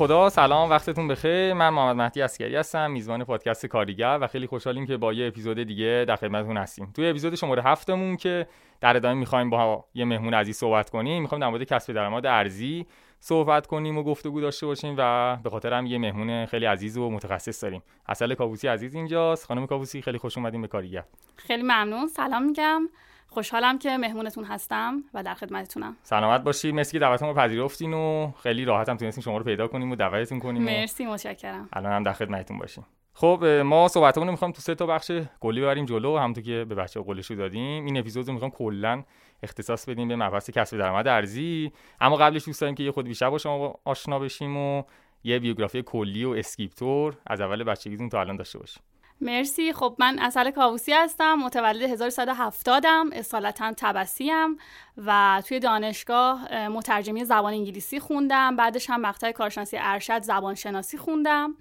خدا سلام وقتتون بخیر. من محمد مهدی اسکری هستم میزبان پادکست کاریگر و خیلی خوشحالیم که با یه اپیزود دیگه در خدمتتون هستیم. توی اپیزود شماره هفتمون که در ادامه می‌خوایم با یه مهمون عزیز صحبت کنیم می‌خوایم در مورد کسب درآمد ارزی صحبت کنیم و گفتگو داشته باشیم و به خاطر هم یه مهمون خیلی عزیز و متخصص داریم. اصل کابوسی عزیز اینجاست. خانم کابوسی خیلی خوش اومدین به کاریگر. خیلی ممنون. سلام میگم. خوشحالم که مهمونتون هستم و در خدمتتونم. سلامت باشید مرسی که دعوتمون رو پذیرفتین و خیلی راحتم تونستیم شما رو پیدا کنیم و دعوتتون کنیم مرسی متشکرم. الان هم در خدمتتون باشیم. خب ما صحبتمون رو می‌خوایم تو سه تا بخش کلی ببریم جلو همونطور که به بچه قولش دادیم این اپیزود رو می‌خوام کلا اختصاص بدیم به مبحث کسب درآمد ارزی. اما قبلش دوست داریم که یه خورده بیشتر با شما آشنا بشیم و یه بیوگرافی کلی و اسکریپتور از اول بچگیتون تا الان داشته باشیم. مرسی. خب من عسل کاوسی هستم متولد 1170 م اصالتا طبسیم و توی دانشگاه مترجمی زبان انگلیسی خوندم. بعدش هم مقطع کارشناسی ارشد زبان شناسی خوندم.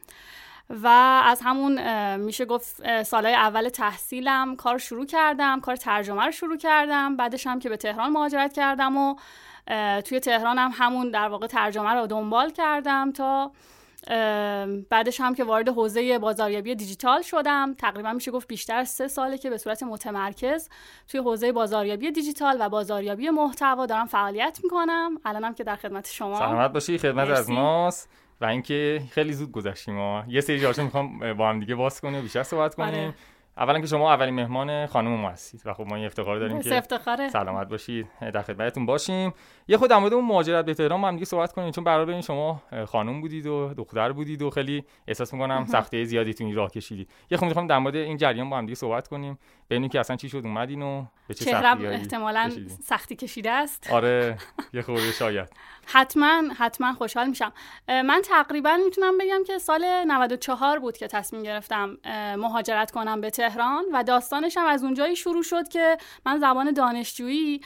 و از همون میشه گفت سالهای اول تحصیلم کار شروع کردم کار ترجمه رو شروع کردم. بعدش هم که به تهران مهاجرت کردم و توی تهران هم همون در واقع ترجمه رو دنبال کردم تا بعدش هم که وارد حوزه بازاریابی دیجیتال شدم. تقریبا میشه گفت بیشتر سه ساله که به صورت متمرکز توی حوزه بازاریابی دیجیتال و بازاریابی محتوا دارم فعالیت می‌کنم. الانم که در خدمت شما سلامت باشی خدمت از ماست. و اینکه خیلی زود گذشتیم. ما یه سری جاشو می‌خوام با هم دیگه باز کنیم بیشتر صحبت کنیم. آره. اولا که شما اولین مهمان خانم ما هستید و خب ما این افتخار داریم که افتخاره. سلامت باشید در خدمتتون باشیم. یه خود در مورد اون مهاجرت به تهران هم دیگه صحبت کنیم چون برای این شما خانم بودید و دختر بودید و خیلی احساس می‌کنم سختی زیادی تو این راه کشیدید. یه خود می‌خوام در مورد این جریان با هم دیگه صحبت کنیم ببینیم که اصلا چی شد اومدین و به چه سختی احتمالاً سختی کشیده است. آره یه خورده شاید. حتما حتما خوشحال میشم. من تقریبا می‌تونم بگم که سال 94 بود که تصمیم گرفتم مهاجرت کنم به تهران و داستانش هم از اونجایی شروع شد که من زبان دانشجویی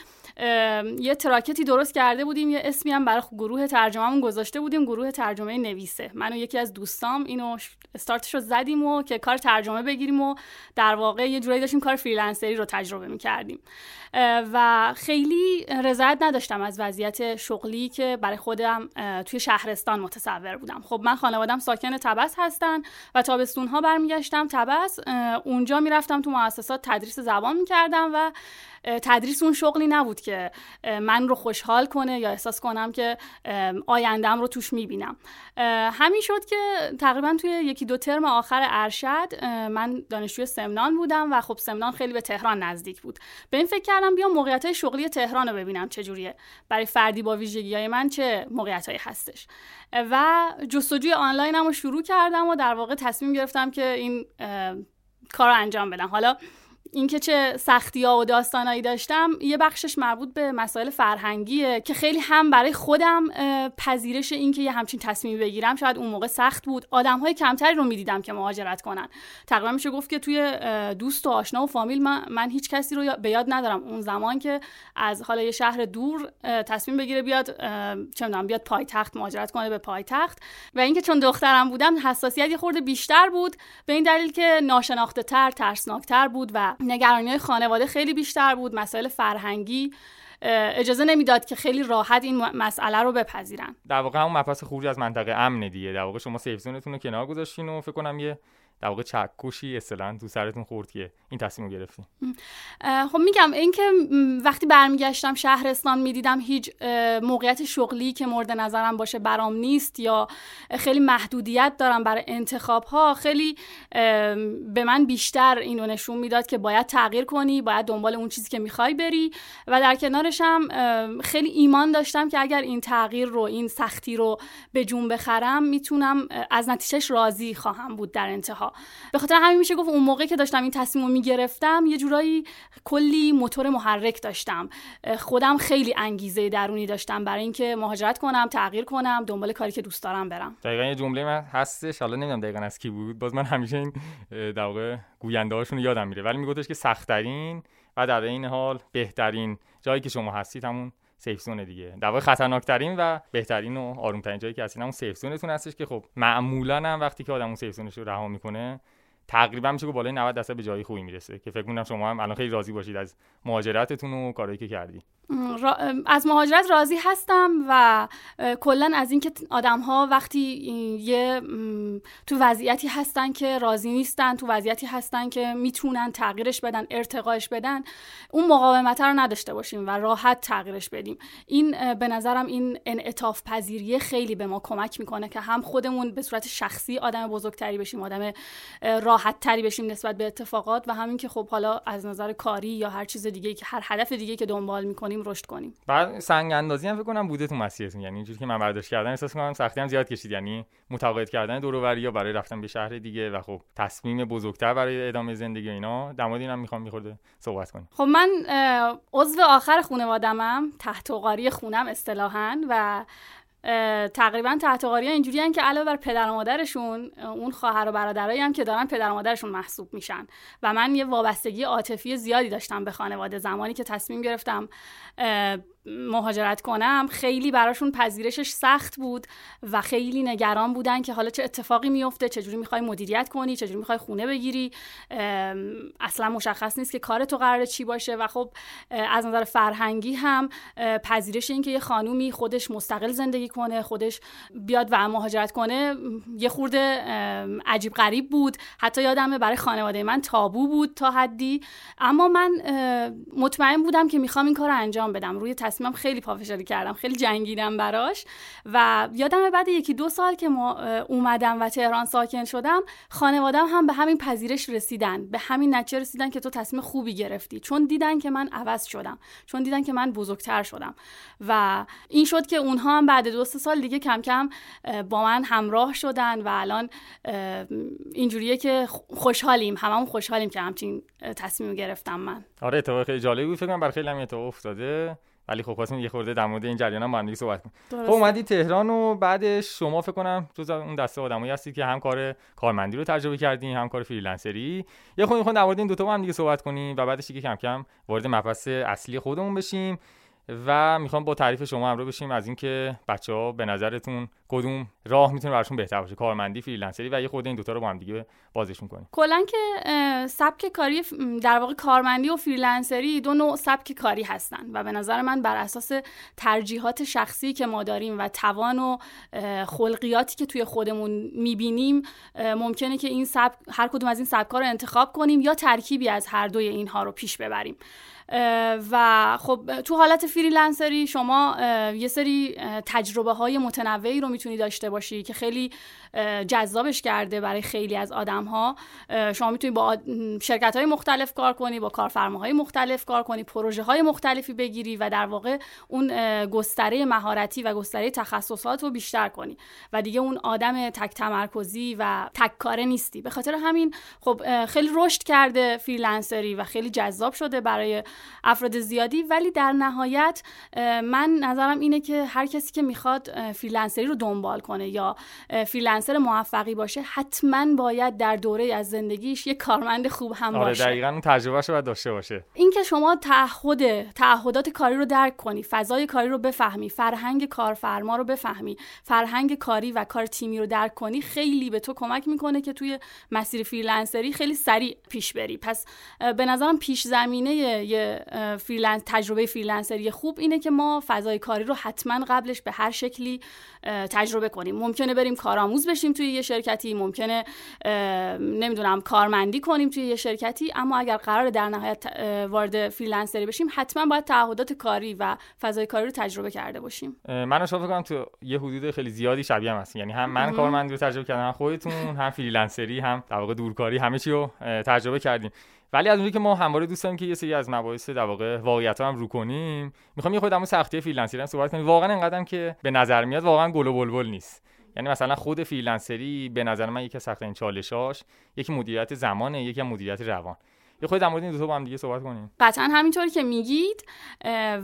یه تراکتی درست کرده بودیم یه اسمی هم برای گروه ترجمهمون گذاشته بودیم گروه ترجمه نویسه. من و یکی از دوستام اینو استارتش رو زدیم و که کار ترجمه بگیریم و در واقع یه جورایی داشتیم کار فریلنسری رو تجربه می‌کردیم. و خیلی رضایت نداشتم از وضعیت شغلی که برای خودم توی شهرستان متصور بودم. خب من خانوادم ساکن تبس هستن و تابستون ها برمیگشتم تبس. اونجا می‌رفتم تو مؤسسات تدریس زبان می‌کردم و تدریس اون شغلی نبود که من رو خوشحال کنه یا احساس کنم که آیندم رو توش می‌بینم. همین شد که تقریبا توی یکی دو ترم آخر ارشد من دانشجوی سمنان بودم و خب سمنان خیلی به تهران نزدیک بود. به این فکر کردم بیام موقعیت شغلی تهران رو ببینم چجوریه برای فردی با ویژگی های من چه موقعیت هستش. و جستجوی آنلاین رو شروع کردم و در واقع تصمیم گرفتم که این کار رو انجام بدم. حالا اینکه چه سختی ها و داستانایی داشتم یه بخشش مربوط به مسائل فرهنگیه که خیلی هم برای خودم پذیرش اینکه یه همچین تصمیم بگیرم شاید اون موقع سخت بود. آدم های کمتری رو می‌دیدم که مهاجرت کنن. تقریبا میشه گفت که توی دوست و آشنا و فامیل من, من هیچ کسی رو به یاد ندارم. اون زمان که از حالا یه شهر دور تصمیم بگیره بیاد چه می‌دونم بیاد پایتخت مهاجرت کنه به پایتخت. و اینکه چون دخترم بودم حساسیت یه خورده بیشتر بود. به این دلیل که ناشناخته تر ترسناکتر بود و نگرانی های خانواده خیلی بیشتر بود مسائل فرهنگی اجازه نمی‌داد که خیلی راحت این مسئله رو بپذیرن. در واقع همون مبحث خروج از منطقه امن دیگه. در واقع شما سیف زونتون رو کنار گذاشتین و فکر کنم یه در واقع چکشی اصلا تو سرتون خورد که این تصمیم رو خب میگم اینکه وقتی برمیگشتم شهرستان می‌دیدم هیچ موقعیت شغلی که مورد نظرم باشه برام نیست یا خیلی محدودیت دارم برای انتخاب ها خیلی به من بیشتر اینو نشون می‌داد که باید تغییر کنی باید دنبال اون چیزی که می‌خوای بری و در کنارش هم خیلی ایمان داشتم که اگر این تغییر رو این سختی رو به جون بخرم می‌تونم از نتیجهش راضی خواهم بود در انتها به خاطر همین میشه گفت اون موقع که داشتم این تصمیم رو می‌گرفتم یه جورایی کلی موتور محرک داشتم. خودم خیلی انگیزه درونی داشتم برای اینکه مهاجرت کنم تغییر کنم دنبال کاری که دوست دارم برم. دقیقا یه جمله من هستش حالا نمی‌دونم دقیقا از کی بود باز من همیشه این در واقع گوینده هاشون یادم میره. ولی میگفتش که سختترین و در این حال بهترین جایی که شما هستید همون سیف زون دیگه. در واقع خطرناکترین و بهترین و آرومترین جایی که هستین همون سیف زونتون هستش که خب معمولا هم وقتی که آدم اون سیف زونش رو رها می‌کنه تقریبا میشه که بالای 90 درصد به جایی خوبی می‌رسه که فکر می‌کنم شما هم الان خیلی راضی باشید از مهاجرتتون و کارهایی که کردی. از مهاجرت راضی هستم و کلا از اینکه آدم ها وقتی یه تو وضعیتی هستن که راضی نیستن تو وضعیتی هستن که می‌تونن تغییرش بدن ارتقاش بدن اون مقاومت رو نداشته باشیم و راحت تغییرش بدیم. این به نظرم این انعطاف پذیری خیلی به ما کمک می‌کنه که هم خودمون به صورت شخصی آدم بزرگتری بشیم آدم راحت تری بشیم نسبت به اتفاقات و همین که خب حالا از نظر کاری یا هر چیز دیگه که هر هدف دیگه که دنبال می‌کنیم رشد کنیم. بعد سنگ اندازی هم فکر کنم بوده تو مسیرتون. یعنی اینجوری که من برداشت کردم احساس کنم سختی هم زیاد کشید. یعنی متقاعد کردن دور یا برای رفتن به شهر دیگه و خب تصمیم بزرگتر برای ادامه زندگی اینا. در مورد اینم می‌خوام میخورده صحبت کنیم. خب من عضو آخر خانوادمم تحت قاری خونم اصطلاحا و تقریبا تحت قاری اینجوری که علاوه بر پدر و مادرشون اون خواهر و برادرایی هم که دارن پدر و مادرشون محسوب میشن. و من یه وابستگی عاطفی زیادی داشتم به خانواده زمانی که تصمیم گرفتم مهاجرت کنم خیلی براشون پذیرشش سخت بود و خیلی نگران بودن که حالا چه اتفاقی میفته چجوری می‌خوای مدیریت کنی چجوری می‌خوای خونه بگیری. اصلا مشخص نیست که کار تو قراره چی باشه و خب از نظر فرهنگی هم پذیرش این که یه خانومی خودش مستقل زندگی کنه خودش بیاد و مهاجرت کنه یه خورده عجیب غریب بود. حتی یادمه برای خانواده من تابو بود تا حدی. اما من مطمئن بودم که می‌خوام این کار انجام بدم. روی تصمیمم خیلی پافشاری کردم خیلی جنگیدم براش. و یادم بعد یکی دو سال که ما اومدم و تهران ساکن شدم خانوادم هم به همین پذیرش رسیدن. به همین نتیجه رسیدن که تو تصمیم خوبی گرفتی. چون دیدن که من عوض شدم. چون دیدن که من بزرگتر شدم. و این شد که اونها هم بعد دو سال دیگه کم کم با من همراه شدن و الان اینجوریه که خوشحالیم. هممون خوشحالیم که همچین تصمیم گرفتم من. آره اتفاق خیلی جالبی بود. فکر کنم برای خیلی هم اتفاق افتاده. ولی خب خواستیم یه خورده در مورد این جریان با هم صحبت کنیم. خب اومدی تهران و بعدش شما فکر کنم تو اون دسته آدمایی هستی که هم کار کارمندی رو تجربه کردین هم کار فریلنسری. یه خود می‌خوام در مورد این دو تا با هم دیگه صحبت کنیم و بعدش دیگه کم کم وارد مبحث اصلی خودمون بشیم. و می‌خوام با تعریف شما همراه بشیم از اینکه بچه ها به نظرتون کدوم راه می‌تونه براشون بهتر باشه کارمندی فریلنسری و یه خود این دوتا رو با هم دیگه بازش می‌کنیم. کلا که سبک کاری در واقع کارمندی و فریلنسری دو نوع سبک کاری هستن و به نظر من بر اساس ترجیحات شخصی که ما داریم و توان و خلقیاتی که توی خودمون می‌بینیم ممکنه که این سبک هر کدوم از این سبک رو انتخاب کنیم یا ترکیبی از هر دوی اینها رو پیش ببریم. و خب تو حالت فریلنسری شما یه سری تجربه های متنوعی رو می‌تونی داشته باشی که خیلی جذابش کرده برای خیلی از آدم ها شما می‌تونی با شرکت های مختلف کار کنی با کارفرماهای مختلف کار کنی پروژه های مختلفی بگیری و در واقع اون گستره مهارتی و گستره تخصصات رو بیشتر کنی. و دیگه اون آدم تک تمرکزی و تک کاره نیستی. به خاطر همین خب خیلی رشد کرده فریلنسری و خیلی جذاب شده برای افراد زیادی. ولی در نهایت من نظرم اینه که هر کسی که می‌خواد فریلنسری رو دنبال کنه یا فریلنسر موفقی باشه حتما باید در دوره از زندگیش یه کارمند خوب هم آره باشه. دقیقاً تجربهش باید داشته باشه. اینکه شما تعهد تعهدات کاری رو درک کنی فضای کاری رو بفهمی فرهنگ کارفرما رو بفهمی فرهنگ کاری و کار تیمی رو درک کنی خیلی به تو کمک می‌کنه که توی مسیر فریلنسری خیلی سریع پیش بری. پس به نظرم پیش زمینه یه فریلنس تجربه فریلنسری خوب اینه که ما فضای کاری رو حتما قبلش به هر شکلی تجربه کنیم. ممکنه بریم کارآموز بشیم توی یه شرکتی ممکنه نمی‌دونم کارمندی کنیم توی یه شرکتی اما اگر قرار در نهایت وارد فریلنسری بشیم حتما باید تعهدات کاری و فضای کاری رو تجربه کرده باشیم. من فکر کنم تو یه حدود خیلی زیادی شبیه هم هست یعنی هم من کارمندی رو تجربه کردم خودتون هم فریلنسری هم در واقع دورکاری همه چی رو تجربه کردیم. ولی از اونجایی که ما همواره دوست داریم که یه سری از مباحث در واقع واقعیت هم رو کنیم می‌خوام یه خود همون سختی فریلنسری هم صحبت کنیم. واقعا انقدرم که به نظر میاد واقعا گل و بلبل نیست. یعنی مثلا خود فریلنسری به نظر من یکی از سخت‌ترین چالشاش یکی مدیریت زمانه یکی مدیریت روان. یه خود در مورد این دو تا با هم دیگه صحبت کنیم. قطعا همینطوری که میگید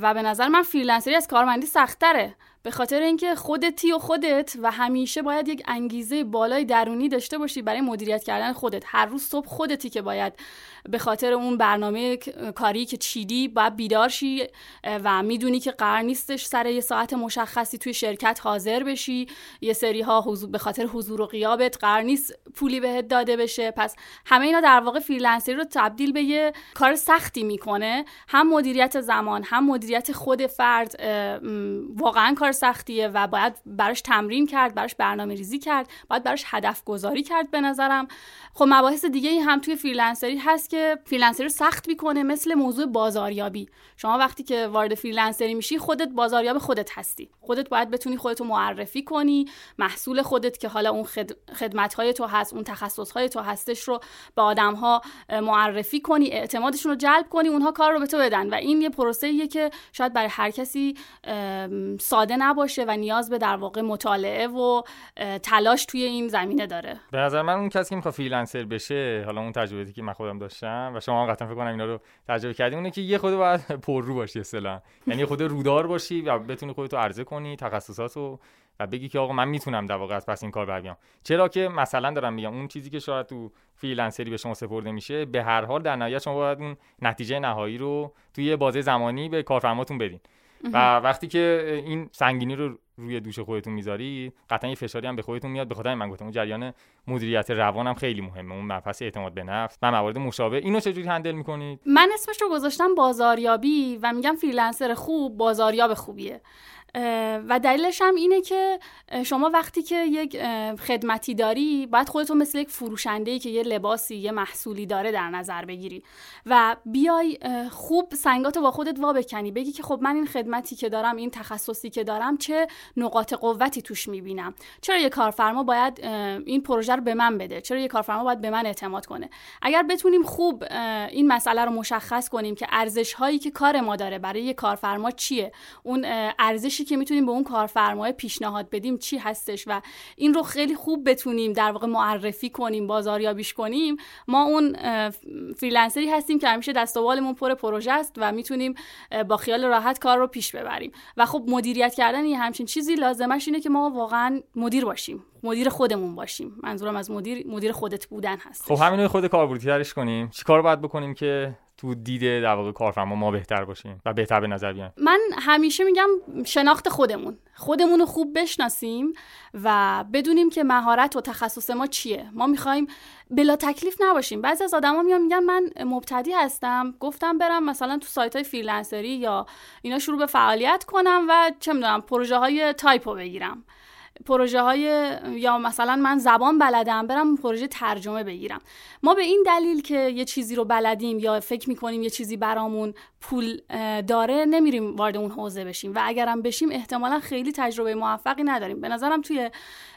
و به نظر من فریلنسری از کارمندی سخت‌تره. به خاطر اینکه خودتی و خودت و همیشه باید یک انگیزه بالای درونی داشته باشی برای مدیریت کردن خودت. هر روز صبح خودتی که باید به خاطر اون برنامه کاری که چیدی باید بیدار شی و می‌دونی که قرار نیستش سر یه ساعت مشخصی توی شرکت حاضر بشی. یه سری ها حضور به خاطر حضور و غیابت قرار نیست پولی بهت داده بشه. پس همه اینا در واقع فریلنسری رو تبدیل به یه کار سختی می‌کنه. هم مدیریت زمان هم مدیریت خود فرد. واقعا کار سختیه و باید براش تمرین کرد براش برنامه ریزی کرد باید براش هدف گذاری کرد به نظرم. خب مباحث دیگه هم توی فریلنسری هست که فریلنسری رو سخت می‌کنه مثل موضوع بازاریابی. شما وقتی که وارد فریلنسری میشی خودت بازاریاب خودت هستی. خودت باید بتونی خودتو معرفی کنی محصول خودت که حالا اون خدمت های تو هست اون تخصص های تو هستش رو به آدم ها معرفی کنی اعتمادشون رو جلب کنی اونها کار رو به تو بدن. و این یه پروسه که شاید برای هر کسی ساده نباشه و نیاز به در واقع مطالعه و تلاش توی این زمینه داره. به نظر من اون کسی که می‌خواد فریلنسر بشه حالا اون تجربه‌ای که من خودم داشتم و شما هم قطعا فکر کنم اینا رو تجربه کردیم اونه که یه خود باید پررو باشی اصلا یعنی خود رودار باشی و بتونی خودتو عرضه کنی تخصصاتو و بگی که آقا من می‌تونم در واقع از پس این کار بر بیام چرا که مثلا دارم میگم اون چیزی که شاید تو فریلنسری به شما سپرده میشه به هر حال در نهایت شما باید اون نتیجه نهایی رو توی یه بازه زمانی به کارفرماتون بدین. و وقتی که این سنگینی رو روی دوش خودتون می‌ذاری قطعا یه فشاری هم به خودتون میاد. به خاطر من گفتم اون جریان مدیریت روان هم خیلی مهمه. اون مبحث اعتماد به نفس و موارد مشابه. اینو چجوری هندل می‌کنید؟ من اسمش رو گذاشتم بازاریابی و میگم فریلنسر خوب بازاریاب خوبیه. و دلیلش هم اینه که شما وقتی که یک خدمتی داری باید خودتون مثل یک فروشنده که یه لباسی یه محصولی داره در نظر بگیری. و بیای خوب سنگاتو با خودت وا بکنی. بگی که خب من این خدمتی که دارم این تخصصی که دارم چه نقاط قوتی توش می‌بینم؟ چرا یه کارفرما باید این پروژه رو به من بده؟ چرا یه کارفرما باید به من اعتماد کنه؟ اگر بتونیم خوب این مسئله رو مشخص کنیم که ارزش هایی که کار ما داره برای یه کارفرما چیه اون ارزش که می‌تونیم به اون کارفرمای پیشنهاد بدیم چی هستش و این رو خیلی خوب بتونیم در واقع معرفی کنیم بازاریابیش کنیم. ما اون فریلنسری هستیم که همیشه دست و بالمون پر پروژه است و می‌تونیم با خیال راحت کار رو پیش ببریم. و خب مدیریت کردن یه همچین چیزی لازمش اینه که ما واقعا مدیر باشیم مدیر خودمون باشیم. منظورم از مدیر مدیر خودت بودن هست خب همین خود کاربردی کنیم. چیکار باید بکنیم که تو دیده در واقع کارفرما ما بهتر باشیم و بهتر به نظر بیان من همیشه میگم شناخت خودمون. خودمون رو خوب بشناسیم و بدونیم که مهارت و تخصص ما چیه. ما می‌خوایم بلا تکلیف نباشیم. بعضی از آدما میان میگن من مبتدی هستم. گفتم برم مثلا تو سایت های فریلنسری یا اینا شروع به فعالیت کنم و چه می‌دونم پروژه های تایپو بگیرم. پروژه های یا مثلا من زبان بلدم برم پروژه ترجمه بگیرم. ما به این دلیل که یه چیزی رو بلدیم یا فکر می‌کنیم یه چیزی برامون پول داره نمیریم وارد اون حوزه بشیم. و اگرم بشیم احتمالا خیلی تجربه موفقی نداریم. به نظرم توی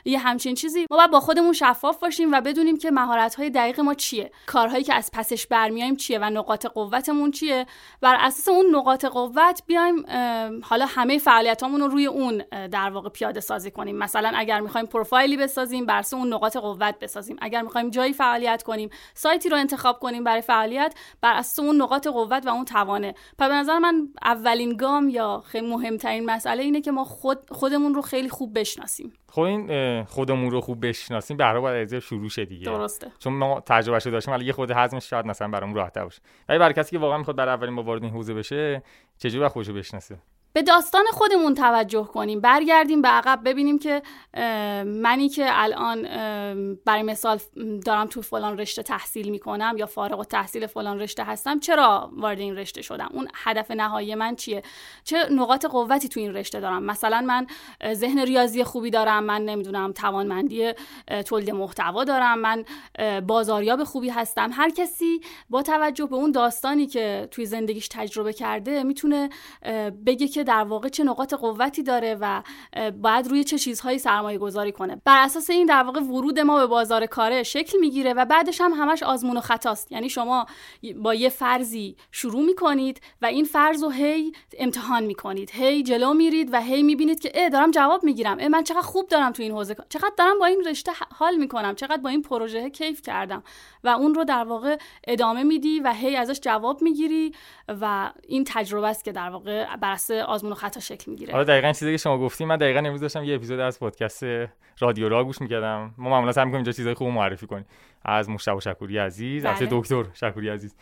یه همچین چیزی. ما باید با خودمون شفاف باشیم و بدونیم که مهارت های دقیق ما چیه. کارهایی که از پسش برمیایم چیه و نقاط قوتمون چیه. بر اساس اون نقاط قوت بیایم حالا همه فعالیتامون رو روی اون در واقع پیاده سازی کنیم. مثلا اگر می‌خوایم پروفایلی بسازیم بر اون نقاط قوت بسازیم. اگر می‌خوایم جایی فعالیت کنیم سایتی رو انتخاب کنیم برای فعالیت بر اساس اون نقاط قوت و اون توانه. پس به نظر من اولین گام یا خیلی مهمترین مسئله اینه که ما خود خودمون رو خیلی خوب بشناسیم. خب این خودمون رو خوب بشناسیم برای باید از شروع شه دیگه. درسته. چون ما تجربهشو داشتیم ولی یه خود هضمش شاید مثلا برام راحت باشه. ولی برای کسی که واقعا می‌خواد برای اولین بار وارد این حوزه بشه چجوری خودشو بشناسه؟ به داستان خودمون توجه کنیم برگردیم به عقب ببینیم که منی که الان برای مثال دارم تو فلان رشته تحصیل می‌کنم یا فارغ و تحصیل فلان رشته هستم چرا وارد این رشته شدم؟ اون هدف نهایی من چیه؟ چه نقاط قوتی تو این رشته دارم؟ مثلا من ذهن ریاضی خوبی دارم من نمی‌دونم توانمندی تولید محتوا دارم من بازاریاب خوبی هستم. هر کسی با توجه به اون داستانی که توی زندگیش تجربه کرده می‌تونه بگه که در واقع چه نقاط قوتی داره و باید روی چه چیزهایی سرمایه گذاری کنه. بر اساس این در واقع ورود ما به بازار کاره شکل می‌گیره و بعدش هم همش آزمون و خطاست. یعنی شما با یه فرضی شروع می‌کنید و این فرض رو هی امتحان می‌کنید هی جلو میرید و هی می‌بینید که اه دارم جواب می‌گیرم اه من چقدر خوب دارم تو این حوزه چقدر دارم با این رشته حال می‌کنم چقدر با این پروژه کیف کردم. و اون رو در واقع ادامه میدی و هی ازش جواب می‌گیری و این تجربه است که در واقع بر آزمون و خطا شکل می‌گیره. آره دقیقاً چیزی که شما گفتیم من دقیقاً امروز داشتم یه اپیزود از پادکست رادیو را گوش می‌کردم. ما معمولا سعی می‌کنیم اینجا چیزای خوب معرفی کنیم. از مشتبه شکوری عزیز از بله. دکتر شکوری عزیز.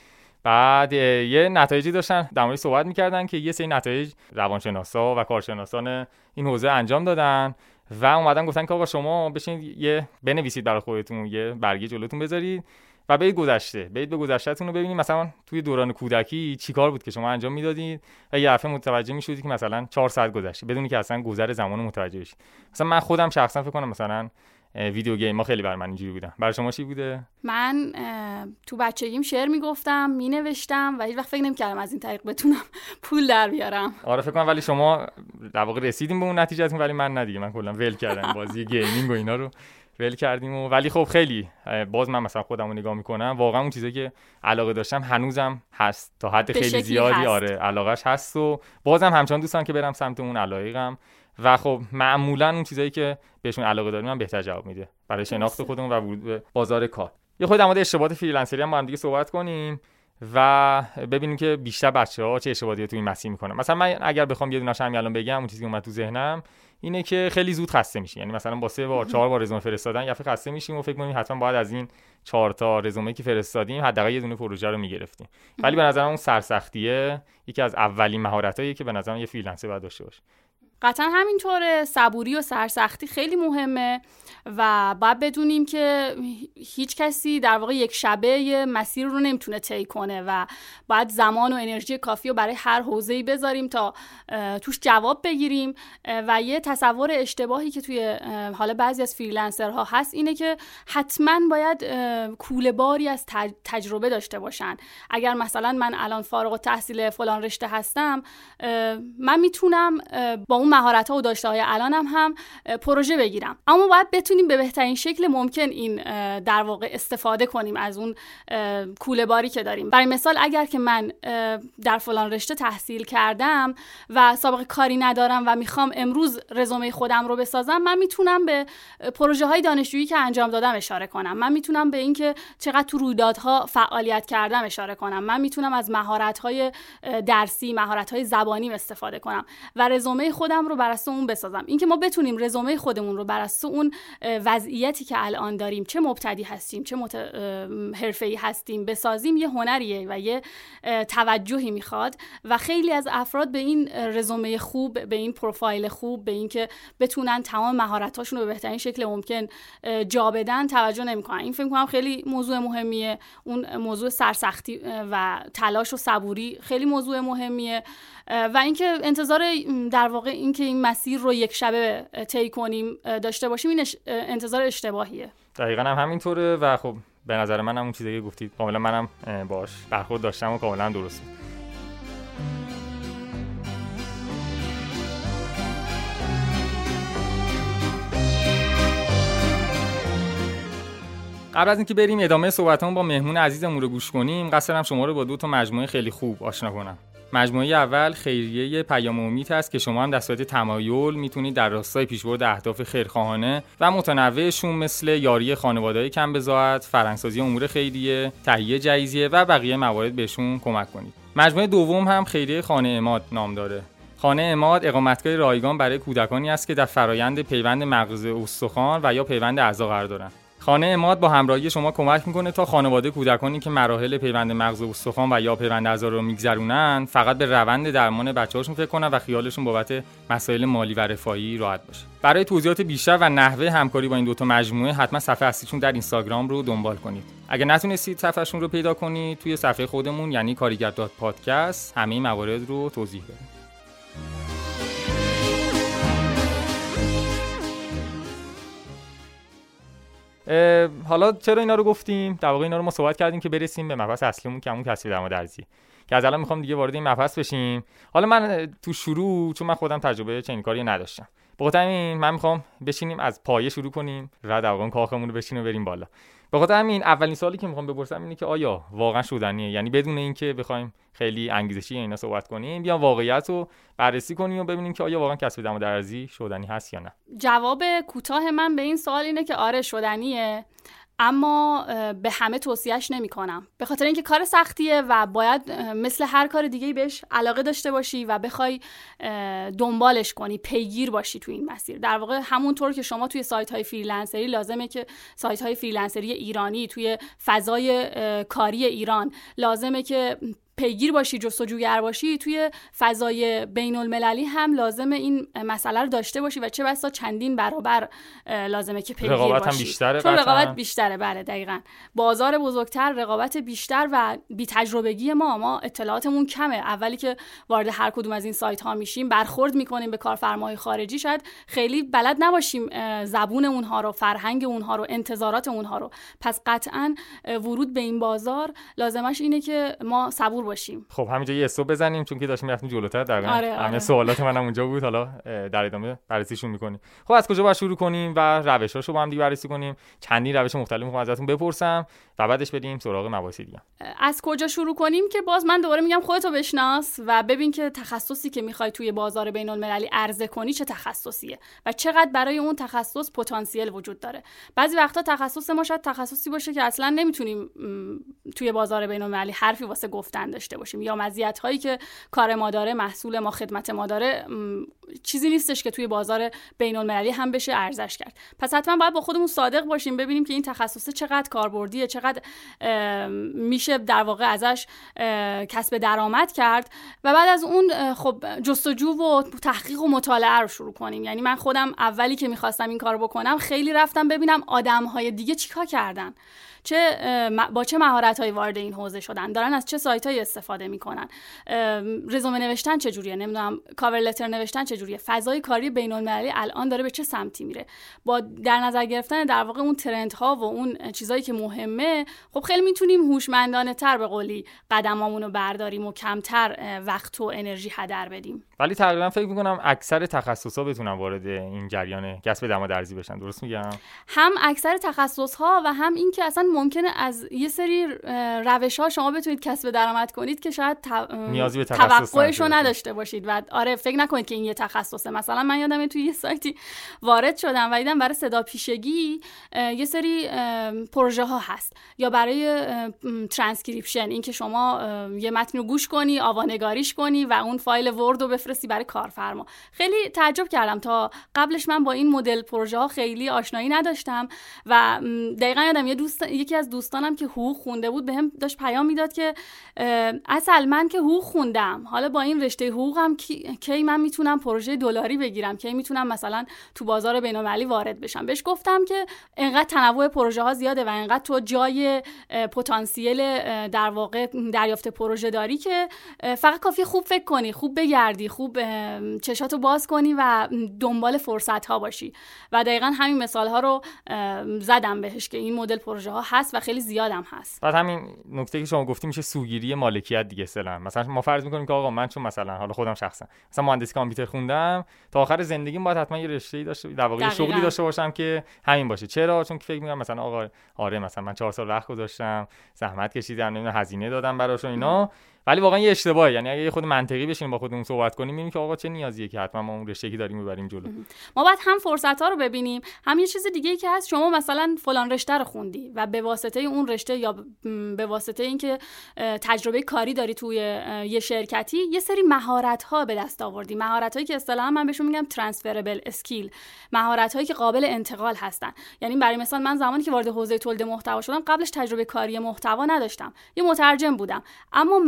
بعد یه نتایجی داشتن در مورد صحبت می‌کردن که یه سری نتایج روانشناسا و کارشناسان این حوزه انجام دادن و اومدن گفتن که آقا شما بشینید یه بنویسید برای خودتون یه برگه جلوتون بذارید. و برید گذشته. برید به گذشتهتون رو ببینید. مثلا توی دوران کودکی چی کار بود که شما انجام می‌دادید؟ و یه دفعه متوجه می‌شدید که مثلا 4 ساعت گذشته. بدونی که اصلا گذر زمان رو متوجه بشید مثلا من خودم شخصا فکر کنم مثلا ویدیو گیم ها خیلی بر من اینجوری بودن. برای شما چی بوده؟ من تو بچگیم شعر می‌گفتم مینوشتم و هیچ وقت فکر نمی‌کردم از این طریق بتونم پول در بیارم. آره فکر کنم ولی شما در واقع رسیدیم به اون نتیجهتون ولی من نه دیگه من کلا ول کردم بازی گیمینگ و اینا رو. ول کردیم و ولی خب خیلی باز من مثلا خودم رو نگاه می‌کنم واقعا اون چیزی که علاقه داشتم هنوزم هست. تا حد خیلی زیادی هست. آره علاقش هست و بازم همچنان دوستان که برم سمت اون علایقم و خب معمولا اون چیزایی که بهشون علاقه داریم من بهتر جواب میده. برای شناخت خودمون و ورود به بازار کار. یه خود در مورد اشتباهات فریلنسری هم با هم دیگه صحبت کنیم. و ببینیم که بیشتر بچه ها چه اشتباهاتی تو این مسیر می‌کنن. مثلا من اگر بخوام یه دونه همین الان بگم اون چیزی که اومد تو ذهنم اینه که خیلی زود خسته میشی. یعنی مثلا با سه بار چهار بار رزومه فرستادن یه خسته میشیم و فکر می‌کنیم حتما باید از این چهار تا رزومه که فرستادیم حداقل یه دونه پروژه رو می‌گرفتیم. ولی به نظرم اون سرسختیه یکی از اولین مهارتایی که به نظرم یه فریلنسر باید داشته باشه. قطعا همینطوره. صبوری و سرسختی خیلی مهمه و باید بدونیم که هیچ کسی در واقع یک شبه مسیر رو نمی‌تونه طی کنه و باید زمان و انرژی کافی رو برای هر حوزه‌ای بذاریم تا توش جواب بگیریم. و یه تصور اشتباهی که توی حالا بعضی از فریلنسرها هست اینه که حتما باید کوله باری از تجربه داشته باشن. اگر مثلا من الان فارغ التحصیل فلان رشته هستم من می‌تونم با اون مهارت ها و داشته های الانم هم پروژه بگیرم. اما باید بتونیم به بهترین شکل ممکن این در واقع استفاده کنیم از اون کوله باری که داریم. برای مثال اگر که من در فلان رشته تحصیل کردم و سابقه کاری ندارم و می‌خوام امروز رزومه خودم رو بسازم من می‌تونم به پروژه های دانشجویی که انجام دادم اشاره کنم. من می‌تونم به اینکه چقدر تو رویدادها فعالیت کردم اشاره کنم. من می‌تونم از مهارت های درسی مهارت های زبانی استفاده کنم و رزومه خودم رو بر اون بسازم. اینکه ما بتونیم رزومه خودمون رو بر اون وضعیتی که الان داریم چه مبتدی هستیم چه مت... حرفه‌ای هستیم بسازیم یه هنریه و یه توجهی می‌خواد و خیلی از افراد به این رزومه خوب به این پروفایل خوب به اینکه بتونن تمام مهارتاشون رو به بهترین شکل ممکن جا بدن توجه نمی‌کنن. این فکر کنم خیلی موضوع مهمیه. اون موضوع سرسختی و تلاش و صبوری خیلی موضوع مهمیه. و اینکه انتظار در واقع اینکه این مسیر رو یک شبه طی کنیم داشته باشیم این انتظار اشتباهیه. دقیقا هم همینطوره و خب به نظر من هم اون چیزی که گفتید کاملا منم باش برخورد داشتم و کاملا درسته. قبل از اینکه بریم ادامه صحبتمون با مهمون عزیزمون رو گوش کنیم قصدم شما رو با دو تا مجموعه خیلی خوب آشنا کنم. مجموعه اول خیریه پیام امید هست که شما هم در صورت تمایل می‌تونید در راستای پیشبرد اهداف خیرخواهانه و متنوعشون مثل یاری خانواده‌های کم بزاعت، فرنگسازی امور خیریه، تهیه جایزیه و بقیه موارد بهشون کمک کنید. مجموعه دوم هم خیریه خانه اماد نام داره. خانه اماد اقامتگاه رایگان برای کودکانی است که در فرایند پیوند مغز استخوان و یا پیوند اعضا قرار دارند. خانه اماد با همراهی شما کمک می‌کنه تا خانواده کودکانی که مراحل پیوند مغز استخوان و یا پیوند اعضا رو میگذرونن فقط به روند درمان بچه‌هاشون فکر کنن و خیالشون بابت مسائل مالی و رفاهی راحت باشه. برای توضیحات بیشتر و نحوه همکاری با این دوتا مجموعه حتما صفحه اصلیشون در اینستاگرام رو دنبال کنید. اگر نتونستید صفحهشون رو پیدا کنید توی صفحه خودمون یعنی کاریگر پادکست همه موارد رو توضیح بدیم حالا چرا اینا رو گفتیم؟ در واقع اینا رو ما صحبت کردیم که برسیم به مبحث اصلیمون که همون کسب درآمد ارزی که از الان می‌خوام دیگه وارد این مبحث بشیم. حالا من تو شروع چون من خودم تجربه چنین کاری نداشتم. بخاطر این من می‌خوام بشینیم از پایه شروع کنیم و در واقع کاخمون رو بشینیم و بریم بالا. به خاطر همین اولین سوالی که می‌خوام بپرسم اینه که آیا واقعا شدنیه یعنی بدون اینکه بخوایم خیلی انگیزشی اینا صحبت کنیم بیا واقعیت رو بررسی کنیم و ببینیم که آیا واقعا کسب درآمد ارزی شدنی هست یا نه. جواب کوتاه من به این سوال اینه که آره شدنیه اما به همه توصیهش نمی کنم به خاطر اینکه کار سختیه و باید مثل هر کار دیگه بهش علاقه داشته باشی و بخوای دنبالش کنی پیگیر باشی تو این مسیر. در واقع همونطور که شما توی سایت های فریلنسری لازمه که سایت های فریلنسری ایرانی توی فضای کاری ایران لازمه که پیگیر باشی جستجوگر باشی توی فضای بین المللی هم لازمه این مسئله رو داشته باشی و چه بسا چندین برابر لازمه که پیگیر رقابت باشی. هم بیشتره چون رقابت بیشتره بله دقیقا. بازار بزرگتر رقابت بیشتر و بی تجربگی ما ما اطلاعاتمون کمه. اولی که وارد هر کدوم از این سایت ها میشیم برخورد می‌کنیم به کارفرمای خارجی. شاید خیلی بلد نباشیم زبون اونها رو فرهنگ اونها رو انتظارات اونها رو. پس قطعا ورود به این بازار لازمش اینه که ما صبور باشیم. خب همینجا یه استوب بزنیم چون که داشتیم می‌رفتیم جلوتر. در آره، همه آره. سوالات منم اونجا بود. حالا در ادامه بررسیشون می‌کنیم. خب از کجا باید شروع کنیم؟ و روشاشو با هم دیگه بررسی کنیم. چندین روش مختلف می‌خوام ازتون بپرسم. بعدش بریم سراغ مباحث دیگه از کجا شروع کنیم که باز من دوباره میگم خودتو بشناس و ببین که تخصصی که می‌خوای توی بازار بین المللی عرضه کنی چه تخصصیه و چقدر برای اون تخصص پتانسیل وجود داره. بعضی وقتا تخصص ما شاید تخصصی باشه که اصلا نمی‌تونیم توی بازار بین المللی حرفی واسه گفتن داشته باشیم یا مزیت هایی که کار ما داره محصول ما خدمت ما داره چیزی نیستش که توی بازار بین المللی هم بشه ارزش کرد. پس حتما باید با خودمون صادق باشیم ببینیم که این تخصص چقدر کاربردیه چقدر میشه در واقع ازش کسب درآمد کرد و بعد از اون خب جستجو و تحقیق و مطالعه رو شروع کنیم. یعنی من خودم اولی که می‌خواستم این کار بکنم خیلی رفتم ببینم آدم های دیگه چیکار کردن. چه با چه مهارت هایی وارد این حوزه شدن؟ دارن از چه سایت هایی استفاده می‌کنن؟ رزومه نوشتن چجوریه؟ نمی‌دونم کاور لتر نوشتن چجوریه؟ فضای کاری بین المللی الان داره به چه سمتی میره؟ با در نظر گرفتن در واقع اون ترند ها و اون چیزایی که مهمه خب خیلی می‌تونیم هوشمندانه تر به قولی قدمامون رو برداریم و کمتر وقت و انرژی هدر بدیم. ولی تقریبا فکر می‌کنم اکثر تخصص بتونن وارد این جریان کسب درآمد بشن. درست میگم؟ هم اکثر تخصص ها و هم اینکه اصلا ممکنه از یه سری روش ها شما بتونید کسب درآمد کنید که شاید نیازی به توقعش رو نداشته باشید. و آره فکر نکنید که این یه تخصصه. مثلا من یادم توی یه سایتی وارد شدم و دیدم برای صدا پیشگی یه سری پروژه ها هست. یا برای ترانسکریپشن اینکه شما یه متن رو گوش کنی آوانگاریش کنی و اون فایل ورد رو بفرستی برای کارفرما. خیلی تعجب کردم. تا قبلش من با این مدل پروژه ها خیلی آشنایی نداشتم و دقیقا یادم یه دوست یکی از دوستانم که حقوق خونده بود بهم به داشت پیام می‌داد که اصل من که حقوق خوندم. حالا با این رشته حقوقم کی, من می‌تونم پروژه دلاری بگیرم کی می‌تونم مثلا تو بازار بین‌المللی وارد بشم. بهش گفتم که انقدر تنوع پروژه ها زیاده و انقدر تو جای پتانسیل در واقع دریافت پروژه داری که فقط کافی خوب فکر کنی خوب بگردی خوب چشاتو باز کنی و دنبال فرصت ها باشی. و دقیقا همین مثال ها رو زدم بهش که این مدل پروژه ها هست و خیلی زیادم هست. بعد همین نکته که شما گفتی میشه سوگیری مالکیت دیگه اصلا مثلا ما فرض می‌کنیم که آقا من چون مثلا حالا خودم شخصا مثلا مهندسی کامپیوتر خوندم تا آخر زندگیم باید حتما یه رشته داشته در واقع شغلی داشته باشم که همین باشه. چرا؟ چون که فکر می‌کنم مثلا آقا آره مثلا من چهار سال وقت گذاشتم زحمت کشیدم نمی‌دونم هزینه دادم براش اینا. ولی واقعا یه اشتباهه. یعنی اگه خود منطقی بشینیم با خودمون صحبت کنیم می‌بینیم که آقا چه نیازیه که حتما ما اون رشته داریم می‌بریم جلو. ما باید هم فرصت ها رو ببینیم. هم یه چیز دیگه ای که هست شما مثلا فلان رشته رو خوندی و به واسطه اون رشته یا به واسطه اینکه تجربه کاری داری توی یه شرکتی یه سری مهارت ها به دست آوردی. مهارت هایی که اصطلاحا من بهشون میگم ترانسفربل اسکیل مهارت هایی که قابل انتقال هستن. یعنی برای مثال من زمانی که وارد حوزه تولید محتوا شدم قبلش تجربه کاری محتوا نداشتم. یه مترجم بودم. اما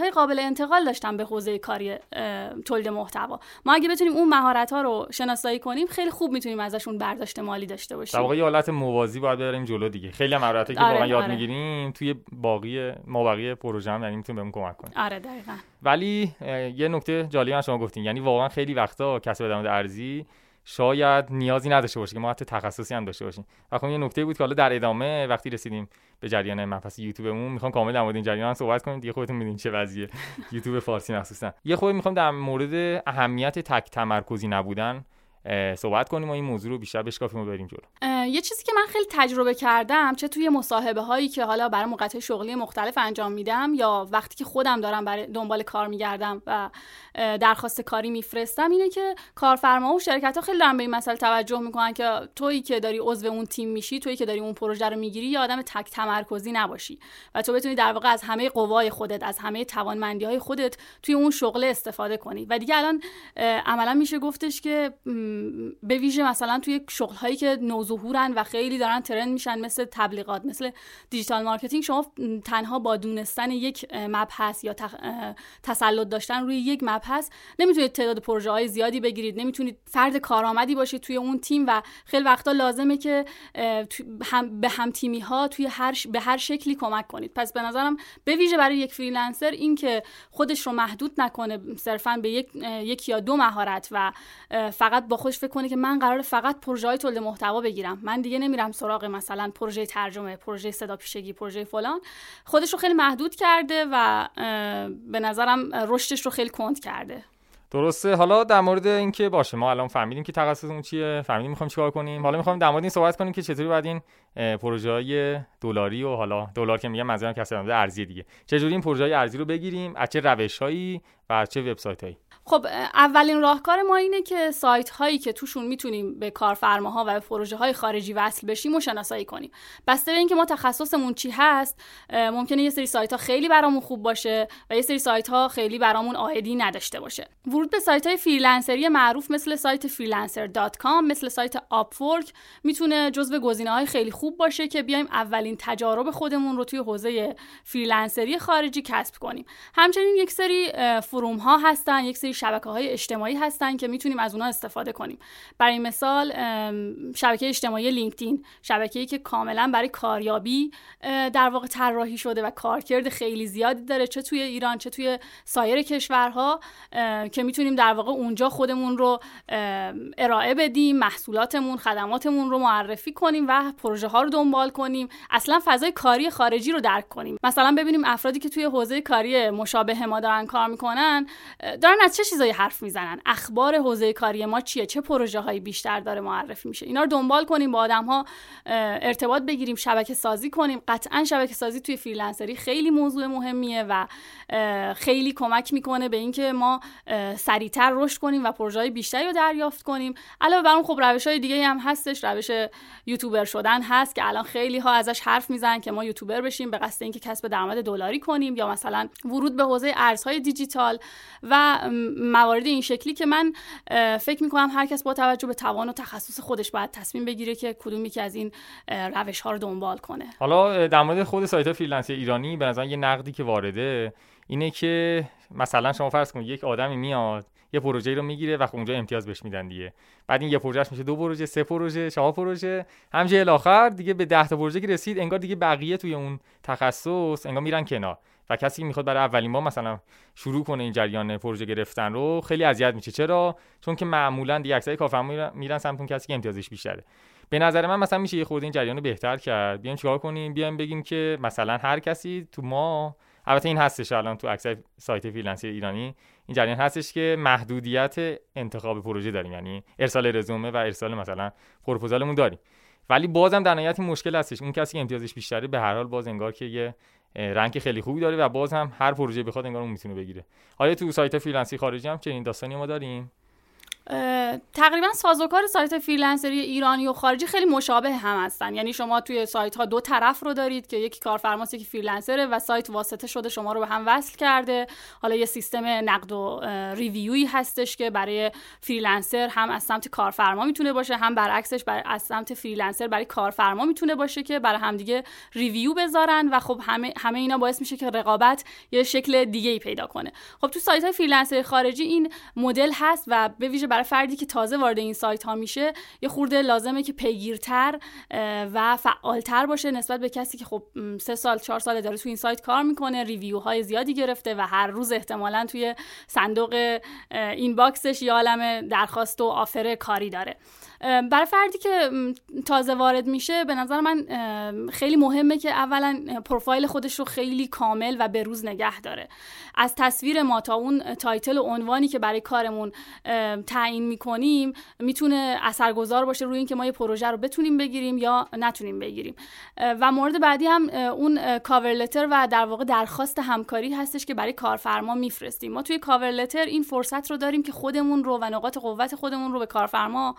های قابل انتقال داشتم به حوزه کاری تولید محتوا. ما اگه بتونیم اون مهارت ها رو شناسایی کنیم خیلی خوب می‌تونیم ازشون برداشت مالی داشته باشیم. در واقع یه حالت موازی باید بریم جلو دیگه. خیلی مهارتی که آره، واقعا یاد آره. می‌گیریم توی باقی مابقی پروژه هم یعنی می‌تونه بهمون کمک کنه آره دقیقاً. ولی یه نکته جالبی هم شما گفتین. یعنی واقعا خیلی وقتا کسب درآمد ارزی شاید نیازی نداشته باشه که ما حتی تخصصی هم داشته باشیم. و خب یه نکته بود که حالا در ادامه وقتی رسیدیم به جریان مبحث یوتیوبمون می‌خوام کامل در مورد این جریان صحبت کنیم. دیگه خودتون می‌دونید چه وضعیه. یوتیوب فارسی مخصوصا. یه خورده می‌خوام در مورد اهمیت تک تمرکزی نبودن. صحبت کنیم و این موضوع رو بیشتر بشکافیم و بریم جلو. یه چیزی که من خیلی تجربه کردم چه توی مصاحبه هایی که حالا برای موقعیت شغلی مختلف انجام میدم یا وقتی که خودم دارم برای دنبال کار میگردم و درخواست کاری میفرستم اینه که کارفرما و شرکت ها خیلی دارن به این مسئله توجه می‌کنن که تویی که داری عضو اون تیم میشی تویی که داری اون پروژه رو می‌گیری یه آدم تک تمرکزی نباشی و تو بتونی در واقع از همه قوای خودت از همه توانمندی های خودت توی اون شغل استفاده کنی. و دیگه الان عملا میشه گفتش که به ویژه مثلا توی شغل هایی که نوظهورن و خیلی دارن trend میشن مثل تبلیغات مثل digital marketing شما تنها با دونستن یک مبحث یا تسلط داشتن روی یک مبحث نمی‌تونید تعداد پروژه های زیادی بگیرید. نمی‌تونید فرد کارآمدی باشید توی اون تیم و خیلی وقتا لازمه که به هم تیمی ها توی هر به هر شکلی کمک کنید. پس به نظرم به ویژه برای یک فریلنسر این که خودش رو محدود نکنه صرفا به یک یک یا دو مهارت و فقط با خودش فکر کنه که من قرار فقط پروژه های تولید محتوا بگیرم. من دیگه نمیرم سراغ مثلا پروژه ترجمه پروژه صدا پیشگی پروژه فلان. خودش رو خیلی محدود کرده و به نظرم رشدش رو خیلی کند کرده. درسته. حالا در مورد اینکه باشه ما الان فهمیدیم که تخصصمون چیه فهمیدیم می‌خوایم چیکار کنیم. حالا می‌خوایم در مورد این صحبت کنیم که چطوری باید این پروژه های دلاری و حالا دلار که میگم منظورم کسب ارزی دیگه. چجوری این پروژه های ارزی رو بگیریم؟ از چه روشهایی و از چه وبسایت هایی خب اولین راهکار ما اینه که سایت هایی که توشون می‌تونیم به کارفرماها و به پروژه های خارجی وصل بشیم و شناسایی کنیم. بسته به اینکه ما تخصصمون چی هست ممکنه یه سری سایت ها خیلی برامون خوب باشه و یه سری سایت ها خیلی برامون عایدی نداشته باشه. ورود به سایت های freelancer ی معروف مثل سایت freelancer.com مثل سایت Upwork می‌تونه جزو گزینه های خیلی خوب باشه که بیایم اولین تجارب خودمون رو توی حوزه freelancer ی خارجی کسب کنیم. همچنین یک سری forum ها هستن یک سری شبکه های اجتماعی هستن که می‌تونیم از اونها استفاده کنیم. برای مثال شبکه اجتماعی لینکدین شبکه‌ای که کاملا برای کاریابی در واقع طراحی شده و کارکرد خیلی زیادی داره چه توی ایران چه توی سایر کشورها که می‌تونیم در واقع اونجا خودمون رو ارائه بدیم محصولاتمون خدماتمون رو معرفی کنیم و پروژه ها رو دنبال کنیم. اصلا فضای کاری خارجی رو درک کنیم. مثلا ببینیم افرادی که توی حوزه کاری مشابه ما دارن کار می‌کنن دارن از چه چیزایی حرف می‌زنن؟ اخبار حوزه کاری ما چیه؟ چه پروژه هایی بیشتر داره معرفی میشه؟ اینا رو دنبال کنیم با آدم ها ارتباط بگیریم شبکه سازی کنیم. قطعا شبکه سازی توی فریلنسری خیلی موضوع مهمیه و خیلی کمک می‌کنه به اینکه ما سریعتر رشد کنیم و پروژه های بیشتری رو دریافت کنیم. علاوه بر اون خب روش های دیگه هم هستش. روش یوتیوبر شدن هست که الان خیلی ها ازش حرف می‌زنن که ما یوتیوبر بشیم به قصد اینکه کسب درآمد دلاری کنیم یا مثلا ورود به حوزه ارزهای دیجیتال و موارد این شکلی که من فکر می‌کنم هر کس با توجه به توان و تخصص خودش باید تصمیم بگیره که کدومی که از این روش ها رو دنبال کنه. حالا در مورد خود سایت freelance ایرانی به نظر یه نقدی که وارده اینه که مثلا شما فرض کنید یک آدمی میاد یه پروژه رو می‌گیره و خب اونجا امتیاز بهش میدن دیگه. بعد این یه پروژهش میشه دو پروژه سه پروژه چهار پروژه همچنین الی آخر دیگه به 10 تا پروژه که رسید انگار دیگه بقیه توی اون تخصص انگار میرن کنار. و کسی می‌خواد برای اولین بار مثلا شروع کنه این جریان پروژه گرفتن رو خیلی اذیت میشه. چرا؟ چون که معمولا دیگه اکثر کارفرما میرن سمت اون کسی که امتیازش بیشتره. به نظر من مثلا میشه یه خورده این جریان رو بهتر کرد. بیایم چیکار کنیم؟ بیایم بگیم که مثلا هر کسی تو ما البته این هستش الان تو اکثر سایت freelance ی ایرانی این جریان هستش که محدودیت انتخاب پروژه داریم. یعنی ارسال رزومه و ارسال مثلا پروپوزالمون داریم. ولی بازم در نهایت مشکل هستش. اون کسی که امتیازش بیشتره به هر حال باز انگار که یه رنگ خیلی خوبی داره و باز هم هر پروژه بخواد انگار اون می‌تونه بگیره. آیا تو سایت freelance ی خارجی هم چنین داستانی ما داریم؟ تقریبا سازوکار سایت freelancer ی ایرانی و خارجی خیلی مشابه هم هستن. یعنی شما توی سایت ها دو طرف رو دارید که یکی کارفرماست یکی freelancer ه و سایت واسطه شده شما رو به هم وصل کرده. حالا یه سیستم نقد و review ی هستش که برای freelancer هم از سمت کارفرما می‌تونه باشه هم برعکسش برای از سمت freelancer برای کارفرما می‌تونه باشه که برای همدیگه review بذارن و خب همه همه اینا باعث میشه که رقابت یه شکل دیگه ای پیدا کنه. خب تو سایت های freelancer خارجی این مدل هست و به برای فردی که تازه وارد این سایت ها میشه یه خورده لازمه که پیگیرتر و فعالتر باشه نسبت به کسی که خب سه سال چهار سال داره تو این سایت کار می‌کنه review های زیادی گرفته و هر روز احتمالا توی صندوق inbox ش یه عالم درخواست و offer کاری داره. برای فردی که تازه وارد میشه به نظر من خیلی مهمه که اولا پروفایل خودش رو خیلی کامل و به روز نگه داره. از تصویر ما تا اون title و عنوانی که برای کارمون تعیین می‌کنیم می‌تونه اثرگذار باشه روی اینکه ما یه پروژه رو بتونیم بگیریم یا نتونیم بگیریم. و مورد بعدی هم اون cover letter و در واقع درخواست همکاری هستش که برای کارفرما میفرستیم. ما توی cover letter این فرصت رو داریم که خودمون رو و نقاط قوت خودمون رو به کارفرما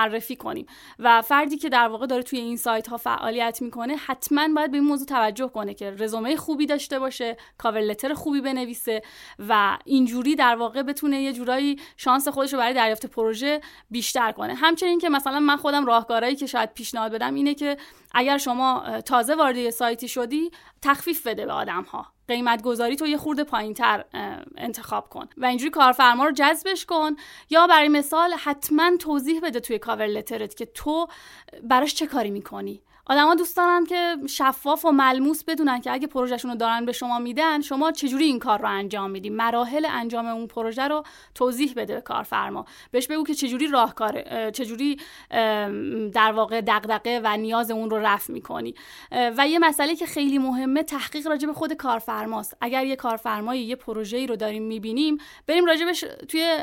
معرفی کنیم. و فردی که در واقع داره توی این سایت ها فعالیت می‌کنه حتما باید به این موضوع توجه کنه که رزومه خوبی داشته باشه کاور لتر خوبی بنویسه و اینجوری در واقع بتونه یه جورایی شانس خودش رو برای دریافت پروژه بیشتر کنه. همچنین که مثلا من خودم راهکارهایی که شاید پیشنهاد بدم اینه که اگر شما تازه وارد سایتی شدی تخفیف بده به آدم ها قیمت گذاری تو یه خورده پایین تر انتخاب کن. و اینجوری کارفرما رو جذبش کن یا برای مثال حتما توضیح بده توی کاور لترت که تو براش چه کاری می‌کنی. آدما دوست دارن که شفاف و ملموس بدونن که اگه پروژهشون رو دارن به شما میدن شما چجوری این کار رو انجام میدی؟ مراحل انجام اون پروژه رو توضیح بده به کارفرما. بهش بگو که چجوری راهکار چجوری در واقع دغدغه و نیاز اون رو رفع می‌کنی. و یه مسئله که خیلی مهمه تحقیق راجع به خود کارفرماست. اگر یه کارفرمایی یه پروژه‌ای رو داریم می‌بینیم بریم راجبش توی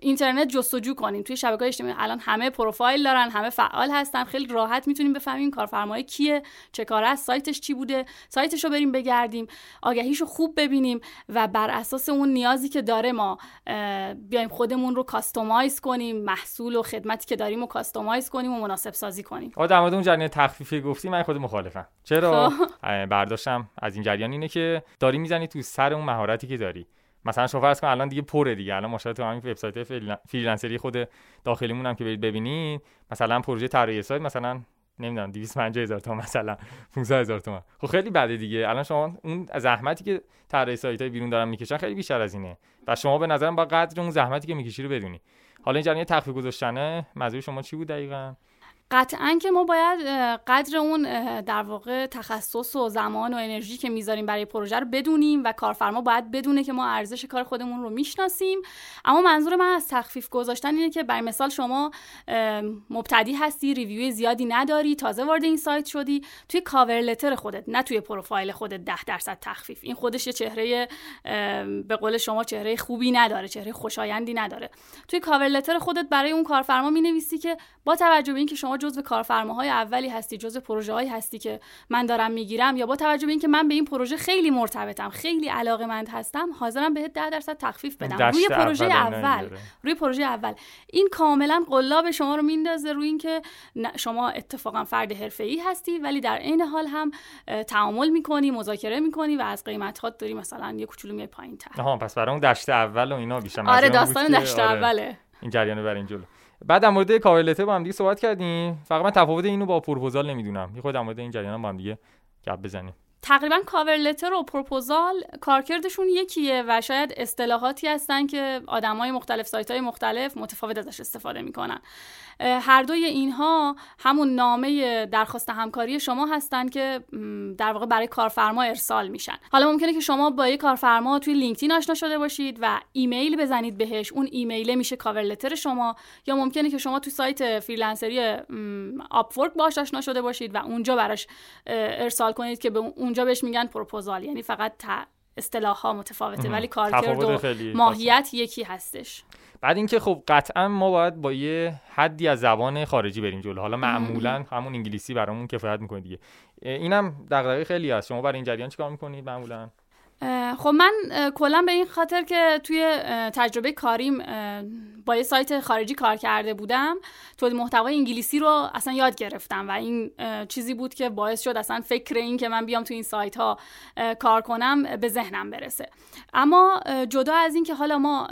اینترنت جستجو کنیم. توی شبکه‌های اجتماعی الان همه پروفایل دارن همه فعال هستن خیلی راحت می‌تونیم بفهمیم این کارفرما کیه؟ چیکاره است؟ سایتش چی بوده؟ سایتش رو بریم بگردیم آگهیش رو خوب ببینیم و بر اساس اون نیازی که داره ما بیایم خودمون رو customize کنیم محصول و خدمتی که داریم رو customize کنیم و مناسب سازی کنیم. آ در مورد اون جریان تخفیفی گفتی من خود مخالفم. چرا؟ خب. برداشتم از این جریان اینه که داری می‌زنی تو سر اون مهارتی که داری. مثلا شما فرض کن الان دیگه پره دیگه. الان ماشاءالله تو همین وبسایت فریلنسری خود داخلیمون هم که برید ببینید مثلا پروژه طراحی سایت مثلا نمی‌دونم 250 هزار تومان مثلا 500 هزار تومان. خب خیلی بده دیگه. الان شما اون زحمتی که طراحی سایت های بیرون دارن می‌کشن خیلی بیشتر از اینه. و شما به نظرم با قدر اون زحمتی که می‌کشی رو بدونی. حالا این جریان تخفیف گذاشتنه منظور شما چی بود دقیقاً؟ قطعا که ما باید قدر اون در واقع تخصص و زمان و انرژی که می‌ذاریم برای پروژه رو بدونیم و کارفرما باید بدونه که ما ارزش کار خودمون رو می‌شناسیم. اما منظور من از تخفیف گذاشتن اینه که برای مثال شما مبتدی هستی review زیادی نداری تازه وارد این سایت شدی توی cover letter خودت نه توی پروفایل خودت ده درصد تخفیف. این خودش یه چهره به قول شما چهره خوبی نداره چهره خوشایندی نداره. توی cover letter خودت برای اون کارفرما می‌نویسی که با توجه به اینکه شما جزو کارفرماهای اولی هستی جزو پروژه هایی هستی که من دارم می‌گیرم. یا با توجه به اینکه من به این پروژه خیلی مرتبطم خیلی علاقه مند هستم حاضرم بهت 10 درصد تخفیف بدم. روی پروژه اول, روی پروژه اول. این کاملا قلاب شما رو میندازه روی اینکه شما اتفاقا فرد ای هستی ولی در عین حال هم تعامل می‌کنی مذاکره می‌کنی و از قیمتات داری مثلا یه کوچولو میای پایینتر. آها پس برای اون دشت اول و اینا بیشتر آره داستان دشت آره. اوله. این جریان بریم جلو. بعد در مورد cover letter با هم دیگه صحبت کردیم. فقط من تفاوت اینو با پروپوزال نمی‌دونم. یه خورده در مورد این جریان با هم دیگه گپ بزنیم. تقریبا cover letter و پروپوزال کارکردشون یکیه و شاید اصطلاحاتی هستن که آدمای مختلف سایت های مختلف متفاوت ازش استفاده می‌کنن. هر دوی اینها همون نامه درخواست همکاری شما هستن که در واقع برای کارفرما ارسال میشن. حالا ممکنه که شما با یک کارفرما توی LinkedIn آشنا شده باشید و ایمیل بزنید بهش. اون ایمیل میشه cover letter شما. یا ممکنه که شما توی سایت freelancer ی Upwork باش آشنا شده باشید و اونجا براش ارسال کنید که به اونجا بهش میگن پروپوزال یعنی فقط اصطلاح ها متفاوته ولی کارکرد و ماهیت یکی هستش. بعد اینکه خب قطعا ما باید با یه حدی از زبان خارجی بریم جلو. حالا معمولا همون انگلیسی برامون کفایت می‌کنه دیگه. اینم دغدغه خیلی هست. شما برای این جریان چیکار می‌کنید معمولا؟ خب من کلا به این خاطر که توی تجربه کاریم با یه سایت خارجی کار کرده بودم تولید محتوای انگلیسی رو اصلا یاد گرفتم و این چیزی بود که باعث شد اصلا فکر این که من بیام توی این سایت ها کار کنم به ذهنم برسه. اما جدا از این که حالا ما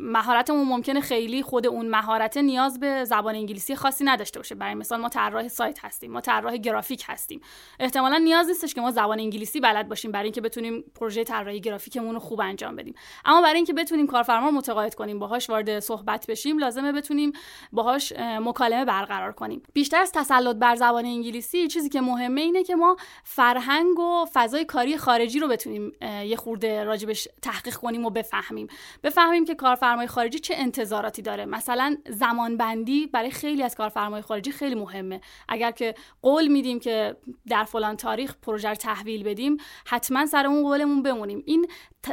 مهارتمون ممکنه خیلی خود اون مهارت نیاز به زبان انگلیسی خاصی نداشته باشه. برای مثال ما طراح سایت هستیم ما طراح گرافیک هستیم. احتمالا نیاز نیستش که ما زبان انگلیسی بلد باشیم برای اینکه بتونیم پروژه طراحی گرافیکمون رو خوب انجام بدیم. اما برای اینکه بتونیم کارفرما متقاعد کنیم باهاش وارد صحبت بشیم لازمه بتونیم باهاش مکالمه برقرار کنیم. بیشتر از تسلط بر زبان انگلیسی چیزی که مهمه اینه که ما فرهنگ و فضای کاری خارجی رو بتونیم یه خورده راجبش تحقیق کنیم و بفهمیم. بفهمیم که کارفرمای خارجی چه انتظاراتی داره. مثلا زمان بندی برای خیلی از کارفرمای خارجی خیلی مهمه. اگر که قول میدیم که در فلان تاریخ پروژه تحویل بدیم حتما سر اون قولمون کنیم این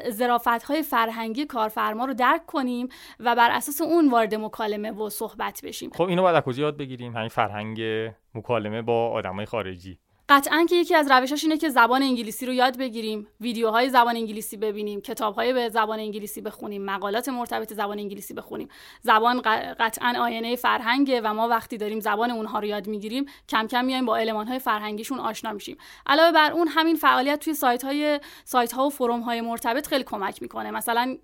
ظرافت های فرهنگی کارفرما رو درک کنیم و بر اساس اون وارد مکالمه و صحبت بشیم. خب اینو باید از کجا یاد بگیریم؟ همین فرهنگ مکالمه با آدمای خارجی. قطعا که یکی از روشاش اینه که زبان انگلیسی رو یاد بگیریم ویدیوهای زبان انگلیسی ببینیم کتابهای به زبان انگلیسی بخونیم مقالات مرتبط زبان انگلیسی بخونیم. زبان قطعا آینه فرهنگه و ما وقتی داریم زبان اونها رو یاد می‌گیریم کم کم میایم با المانهای فرهنگیشون آشنا میشیم. علاوه بر اون همین فعالیت توی سایت های و forum های مرتبط خیلی کمک می‌کنه. مثلا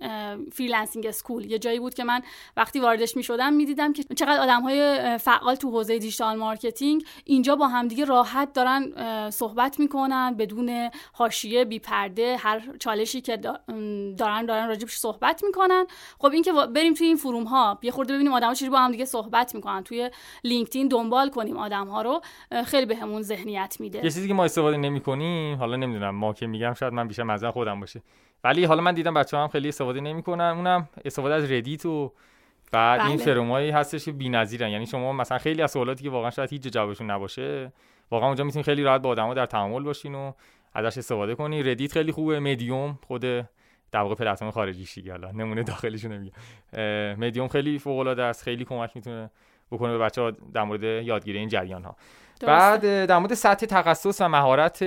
freelancing school یه جایی بود که من وقتی واردش می‌شدم می‌دیدم که چقدر آدم های فعال تو حوزه digital marketing اینجا با همدیگه راحت دارن صحبت می‌کنن بدون حاشیه بی پرده هر چالشی که دارن دارن راجبش صحبت می‌کنن. خب این که بریم توی این forum ها یه خورده ببینیم آدم‌ها چجوری با هم دیگه صحبت می‌کنن. توی LinkedIn دنبال کنیم آدم ها رو خیلی بهمون یه ذهنیت میده. یه چیزی که ما استفاده نمی‌کنیم حالا نمی‌دونم ما که میگم شاید من بیشتر منظورم خودم باشه. ولی حالا من دیدم بچه‌ها هم خیلی استفاده نمی‌کنن. اونم استفاده از ردیت و بعد بله. این forum‌هایی هستش که بی‌نظیرن. یعنی شما مثلا خیلی از سوالاتی که واقعا شاید هیچ جوابشون نباشه واقعا اونجا می‌تونی خیلی راحت با آدما در تعامل باشین و ازش استفاده کنی. ردیت خیلی خوبه مدیوم خود در واقع پلتفرم خارجیش دیگه حالا نمونه داخلیشو نمیگم مدیوم خیلی فوق العاده است خیلی کمک می‌تونه بکنه به بچه‌ها در مورد یادگیری این جریان ها بعد در مورد سطح تخصص و مهارت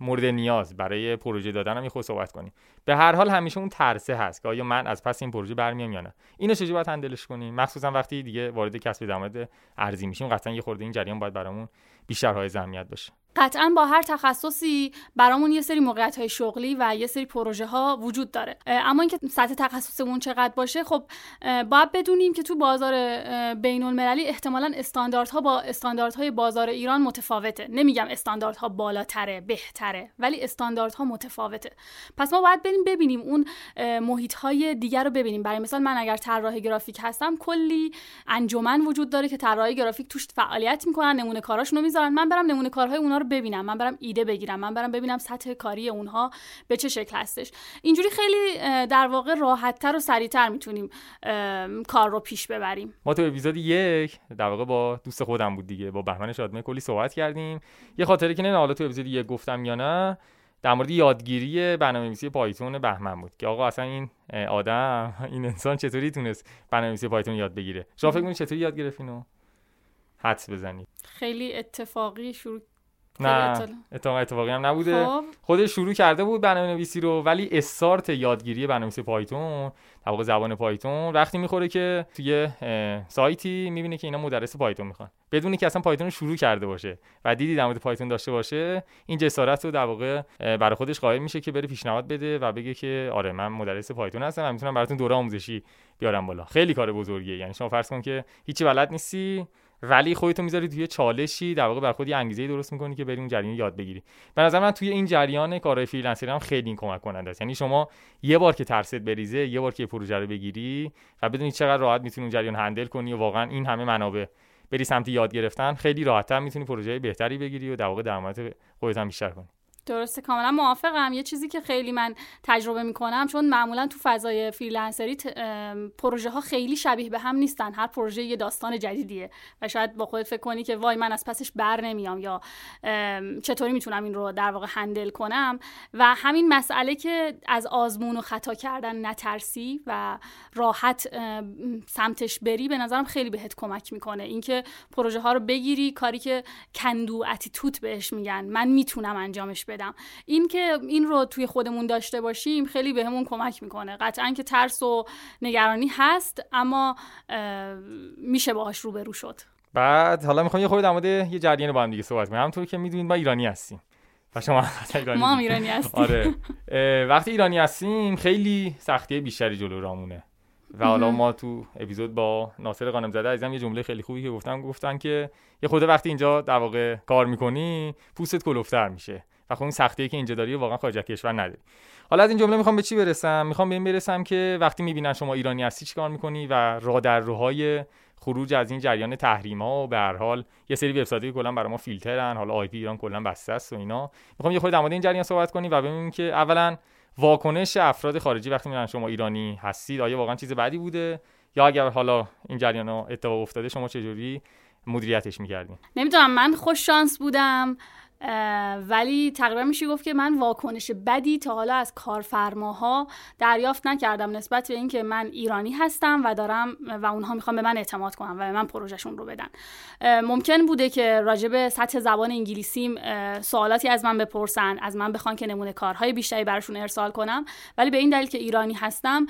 مورد نیاز برای پروژه دادن هم یه خود صحبت کنیم. به هر حال همیشه اون ترسه هست که آیا من از پس این پروژه برمیام یا نه. اینو چجوری باید هندلش کنیم؟ مخصوصا وقتی دیگه وارد کسب درآمد ارزی میشیم قطعا یه خورده این جریان باید برامون بیشتر های اهمیت باشه. قطعا با هر تخصصی برامون یه سری موقعیت های شغلی و یه سری پروژه ها وجود داره. اما اینکه سطح تخصصمون چقدر باشه خب باید بدونیم که تو بازار بین المللی احتمالا استانداردها با استانداردهای بازار ایران متفاوته. نمیگم استانداردها بالاتره بهتره ولی استانداردها متفاوته. پس ما باید بریم ببینیم اون محیط های دیگر رو ببینیم. برای مثال من اگر طراح گرافیک هستم کلی انجمن وجود داره که طراحی گرافیک توش فعالیت می‌کنن نمونه کاراشونو می‌ذارن. من برم نمونه کارهای اونا رو ببینم. من برم ایده بگیرم. من برم ببینم سطح کاری اونها به چه شکل هستش. اینجوری خیلی در واقع راحتتر و سریعتر می‌تونیم کار رو پیش ببریم. ما تو اپیزود یک در واقع با دوست خودم بود دیگه. با بهمن شادمه کلی صحبت کردیم. یه خاطره که نه حالا تو اپیزود یک گفتم یا نه در مورد یادگیری برنامه‌نویسی پایتون بهمن بود که آقا اصلا این آدم این انسان چطوری تونست برنامه‌نویسی پایتون یاد بگیره؟ شما فکر چطوری یاد گرفتینو حدس بزنید؟ خیلی اتفاقی شروع نه اتفاقی اتفاقی هم نبوده. خب. خودش شروع کرده بود برنامه نویسی رو ولی استارت یادگیری برنامه‌نویسی پایتون طبق زبان پایتون وقتی می‌خوره که توی سایتی می‌بینه که اینا مدرس پایتون می‌خوان. بدونی که اصلا پایتون رو شروع کرده باشه و دیدی در مورد پایتون داشته باشه این جسارت رو در واقع برای خودش قائل میشه که بره پیشنهاد بده و بگه که آره من مدرس پایتون هستم و می‌تونم براتون دوره آموزشی بیارم بالا. خیلی کار بزرگیه. یعنی شما فرض کن که هیچی بلد نیستی ولی خودتو می‌ذاری توی چالشی در واقع بر خودی انگیزه درست می‌کنی که بری اون جریان یاد بگیری. به نظر من توی این جریان کارهای freelance‌ری هم خیلی این کمک کننده است. یعنی شما یه بار که ترست بریزه یه بار که پروژه رو بگیری و بدونی چقدر راحت می‌تونی اون جریان هندل کنی و واقعا این همه منابع بری سمت یاد گرفتن خیلی راحتتر می‌تونی پروژه بهتری بگیری و در واقع درآمد خودت هم بیشتر کنی. درسته کاملا موافقم. یه چیزی که خیلی من تجربه می‌کنم چون معمولا تو فضای فریلنسری پروژه ها خیلی شبیه به هم نیستن. هر پروژه یه داستان جدیدیه و شاید با خودت فکر کنی که وای من از پسش بر نمیام یا چطوری می‌تونم این رو در واقع هندل کنم. و همین مسئله که از آزمون و خطا کردن نترسی و راحت سمتش بری به نظرم خیلی بهت کمک می‌کنه. اینکه پروژه ها رو بگیری کاری که کندو اتیتوت بهش میگن. من می‌تونم انجامش بدم بدم. این که این رو توی خودمون داشته باشیم خیلی بهمون به کمک می‌کنه. قطعا که ترس و نگرانی هست اما میشه باهاش روبرو شد. بعد حالا می‌خوام یه خورده در مورد یه جریان با هم دیگه صحبت کنیم. همونطور که می‌دونید ما ایرانی هستیم. و شما ایرانی ما هم ایرانی هستیم. آره. وقتی ایرانی هستیم خیلی سختی بیشتری جلو رامونه. و حالا ما تو اپیزود با ناصر قانم زده عزیزم یه جمله خیلی خوبی که گفتم گفتن که یه خود وقتی اینجا در واقع کار می‌کنی پوستت کلوفتر میشه. و خب این سختی که اینجا داری واقعا خارج کشور نداری. حالا از این جمله می‌خوام به چی برسم؟ می‌خوام به این برسم که وقتی می‌بینن شما ایرانی هستی چیکار می‌کنی؟ و راه در روهای خروج از این جریان تحریم ها و به هر حال یه سری وبسایت کلا برای ما فیلترن حالا آی پی ایران کلا بسته است و اینا. می‌خوام یه خورده در مورد این جریان صحبت کنیم و ببینیم که اولا واکنش افراد خارجی وقتی می‌بینن شما ایرانی هستید آیا واقعا چیز بدی بوده؟ یا اگر حالا این جریان اتفاق افتاده شما چجوری مدیریتش می‌کردین؟ نمی‌دونم من خوش شانس بودم. ولی تقریبا میشه گفت که من واکنش بدی تا حالا از کارفرماها دریافت نکردم نسبت به اینکه من ایرانی هستم و دارم و اونها می‌خوان به من اعتماد کنم و به من پروژهشون رو بدن. ممکن بوده که راجب سطح زبان انگلیسیم سوالاتی از من بپرسن از من بخوان که نمونه کارهای بیشتری براشون ارسال کنم. ولی به این دلیل که ایرانی هستم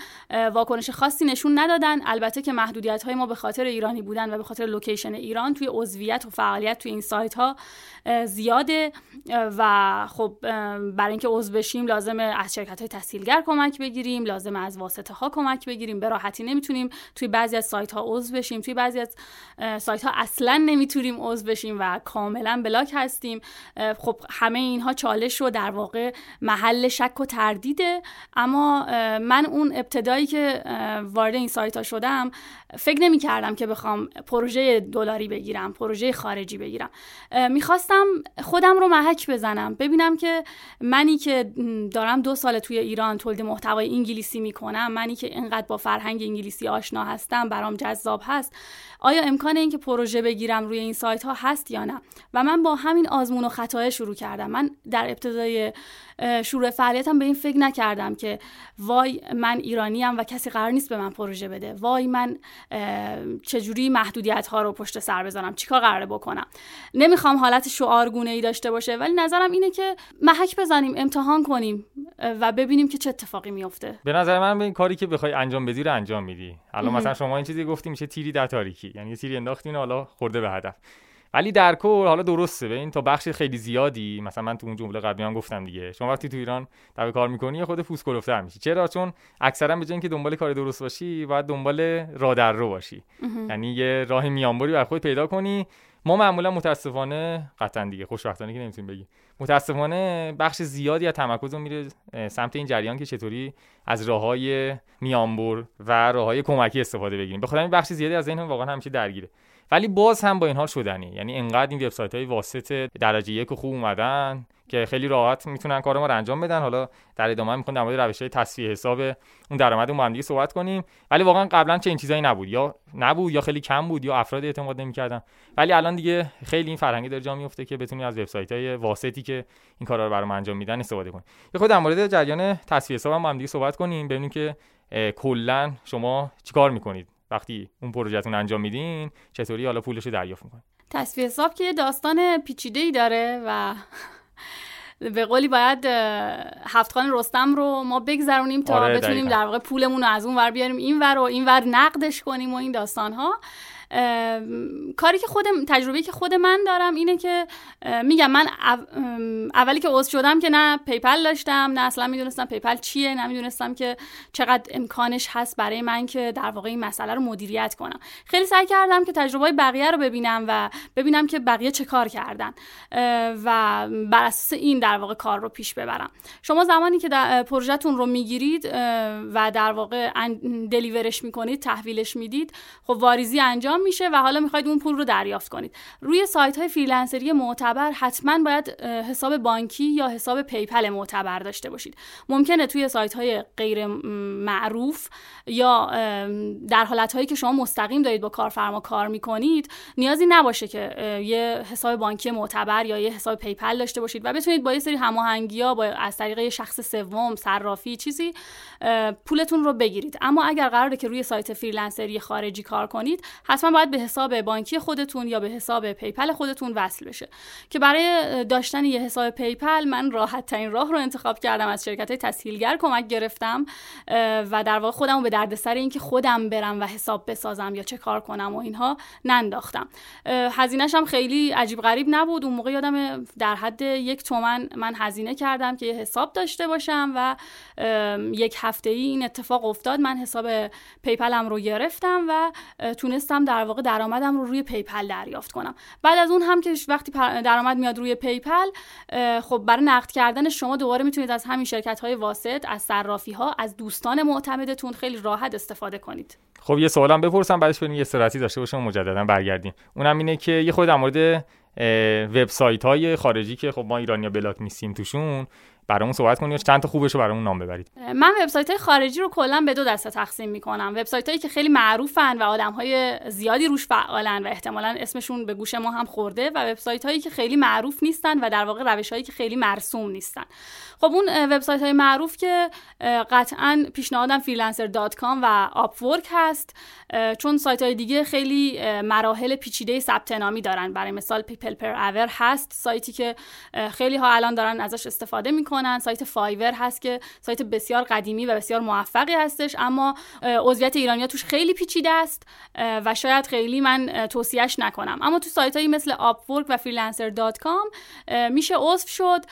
واکنش خاصی نشون ندادن. البته که محدودیت های ما به خاطر ایرانی بودن و به خاطر لوکیشن ایران توی عضویت و فعالیت توی این سایت ها زیاده. و خب برای اینکه عضو بشیم لازمه از شرکت های تحصیلگر کمک بگیریم لازمه از واسطه ها کمک بگیریم. به راحتی نمی‌تونیم توی بعضی از سایت ها عضو بشیم توی بعضی از سایت ها اصلا نمی‌تونیم عضو بشیم و کاملا بلاک هستیم. خب همه اینها چالش رو در واقع محل شک و تردیده. اما من اون ابتدایی که وارد این سایت ها شدم فکر نمی کردم که بخوام پروژه دلاری بگیرم پروژه خارجی بگیرم. می‌خواستم خودم رو محک بزنم. ببینم که منی که دارم دو سال توی ایران تولید محتوای انگلیسی می‌کنم منی که اینقدر با فرهنگ انگلیسی آشنا هستم برام جذاب هست آیا امکان اینکه پروژه بگیرم روی این سایت ها هست یا نه؟ و من با همین آزمون و خطای شروع کردم. من در ابتدای شروع فعالیتم به این فکر نکردم که وای من ایرانیم و کسی قرار نیست به من پروژه بده. وای من چجوری محدودیت ها رو پشت سر بذارم؟ چیکار قراره بکنم؟ نمی‌خوام حالت شعارگونه ای داشته باشه ولی نظرم اینه که محک بزنیم امتحان کنیم و ببینیم که چه اتفاقی میفته به نظر من به این کاری که بخوای انجام بدی رو انجام میدی. الان مثلا شما این چیزی گفتی میشه تیری در تاریکی. یعنی یه تیری انداختین حالا خورده به هدف. ولی در کل حالا درسته. ببین تا بخش خیلی زیادی مثلا من تو اون جمله قبلی هم گفتم دیگه. شما وقتی تو ایران در کار می‌کنی خود پوست کلفتر میشی. چرا؟ چون اکثرا به جای اینکه دنبال کار درست باشی باید دنبال راه در رو باشی. یعنی یه راه میانبری بر خود پیدا کنی. ما معمولا متاسفانه قطعا دیگه خوشبختانه که نمی‌تونیم بگی متاسفانه بخش زیادی از تمرکز میره سمت این جریان که چطوری از راه های میانبر و راه های کمکی استفاده بگیریم. به این بخش زیادی از این واقعا همیشه درگیره. ولی باز هم با این حال شدنی. یعنی انقدر این وبسایت های واسط درجه یک خوب اومدن که خیلی راحت می‌تونن کار ما رو انجام بدن. حالا در ادامه می‌خوام در مورد روش های تصفیه حساب اون درآمد اون با صحبت کنیم. ولی واقعا قبلا چه این چیزایی نبود. یا نبود یا خیلی کم بود یا افراد اعتماد نمی‌کردن. ولی الان دیگه خیلی این فرهنگی داره جا میفته که بتونی از وبسایت های واسطی که این کارا رو برام انجام میدن استفاده کنی. یه خود در مورد جریان تصفیه حساب هم با هم دیگه صحبت کنیم. ببینیم که کلا شما چیکار می‌کنید؟ وقتی اون پروژهتون انجام میدین چطوری حالا پولش رو دریافت می‌کنید تصفیه حساب که داستان پیچیده ای داره و به قولی باید هفت خان رستم رو ما بگذرونیم تا آره بتونیم در واقع پولمون رو از اون ور بیاریم این ور و این ور نقدش کنیم و این داستان ها کاری که خودم تجربه که خود من دارم اینه که میگم من اولی که عضو شدم که نه پیپل داشتم نه اصلا می‌دونستم پیپل چیه نه می‌دونستم که چقدر امکانش هست برای من که در واقع این مسئله رو مدیریت کنم. خیلی سعی کردم که تجربه بقیه رو ببینم و ببینم که بقیه چه کار کردن و بر اساس این در واقع کار رو پیش ببرم. شما زمانی که پروژهتون رو می‌گیرید و در واقع deliver ش می‌کنید تحویلش می‌دید خب واریزی انجام میشه و حالا می‌خواید اون پول رو دریافت کنید. روی سایت های freelancer ی معتبر حتما باید حساب بانکی یا حساب پیپل معتبر داشته باشید. ممکنه توی سایت های غیر معروف یا در حالت هایی که شما مستقیم دارید با کارفرما کار می‌کنید نیازی نباشه که یه حساب بانکی معتبر یا یه حساب پیپل داشته باشید و بتونید با یه سری هماهنگی ها با از طریق شخص سوم صرافی چیزی پولتون رو بگیرید. اما اگر قراره که روی سایت freelancer ی خارجی کار کنید حتما باید به حساب بانکی خودتون یا به حساب پیپل خودتون وصل بشه. که برای داشتن یه حساب پیپل من راحت ترین راه رو انتخاب کردم از شرکت های تسهیلگر کمک گرفتم و در واقع خودم به دردسر اینکه خودم برم و حساب بسازم یا چه کار کنم و اینها ننداختم. هزینهش هم خیلی عجیب غریب نبود. اون موقع یادم در حد یک تومن من هزینه کردم که یه حساب داشته باشم و یک هفته ای این اتفاق افتاد. من حساب پیپلم رو گرفتم و تونستم در واقع درآمدم رو روی پیپل دریافت کنم. بعد از اون هم که وقتی درآمد میاد روی پیپل خب برای نقد کردن شما دوباره می‌تونید از همین شرکت های واسط از صرافی ها از دوستان معتمدتون خیلی راحت استفاده کنید. خب یه سوالم بپرسم بعدش بریم یه سراتی داشته باشم مجددا برگردیم. اونم اینه که یه خود در مورد وبسایت های خارجی که خب ما ایرانیا بلاک نیستیم توشون برامون صحبت کنید چند تا خوبش رو برامون نام ببرید؟ من وبسایت های خارجی رو کلا به دو دسته تقسیم می‌کنم. وبسایت هایی که خیلی معروفن و آدم های زیادی روش فعالن و احتمالا اسمشون به گوش ما هم خورده و وبسایت هایی که خیلی معروف نیستن و در واقع روش هایی که خیلی مرسوم نیستن. خب اون وبسایت های معروف که قطعا پیشنهادم freelancer.com و upwork هست. چون سایت های دیگه خیلی مراحل پیچیده ثبت نامی دارن. برای مثال PeoplePerHour هست. سایتی که خیلی ها الان دارن ازش استفاده می‌کنن. سایت فایور هست که سایت بسیار قدیمی و بسیار موفقی هستش اما عضویت ایرانیا توش خیلی پیچیده است و شاید خیلی من توصیهش نکنم. اما تو سایت هایی مثل upwork و freelancer.com میشه عضو شد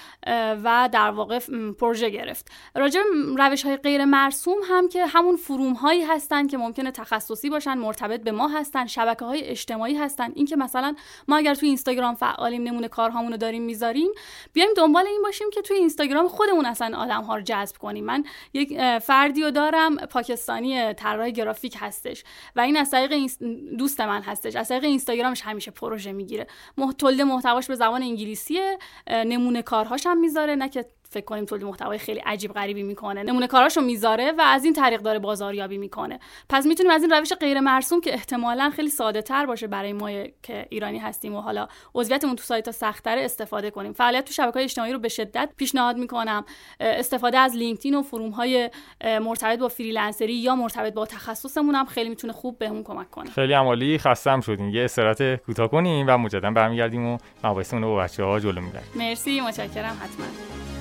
و در واقع پروژه گرفت. راجع روش های غیر مرسوم هم که همون فروم هایی هستن که ممکنه تخصصی باشن مرتبط به ما هستن شبکه های اجتماعی هستن. اینکه مثلا ما اگر تو اینستاگرام فعالیم نمونه کارهامون رو داریم می‌ذاریم بیایم دنبال این باشیم که توی اینستاگرام خودمون اصلا آدم ها رو جذب کنیم. من یک فردی رو دارم پاکستانی طراح گرافیک هستش و این از طریق دوست من هستش. از طریق اینستاگرامش همیشه پروژه می‌گیره. تولید محتواش به زبان انگلیسیه. نمونه کارهاش هم می‌ذاره نه که فکر کنیم تولید محتوای خیلی عجیب غریبی می‌کنه. نمونه کاراشو می‌ذاره و از این طریق داره بازاریابی می‌کنه. پس می‌تونیم از این روش غیر مرسوم که احتمالا خیلی ساده تر باشه برای ما که ایرانی هستیم و حالا عضویتمون تو سایت ها سختتره استفاده کنیم. فعالیت تو شبکه اجتماعی رو به شدت پیشنهاد می‌کنم. استفاده از لینکدین و فروم های مرتبط با فریلنسری یا مرتبط با تخصصمون هم خیلی می‌تونه خوب بهمون کمک کنه. خیلی عمالی خستم شدیم یه استراحت کوتاه کنیم و مجددا برمیگردیم و مباحثمون رو با بچه‌ها جلو می‌بریم. مرسی متشکرم حتما.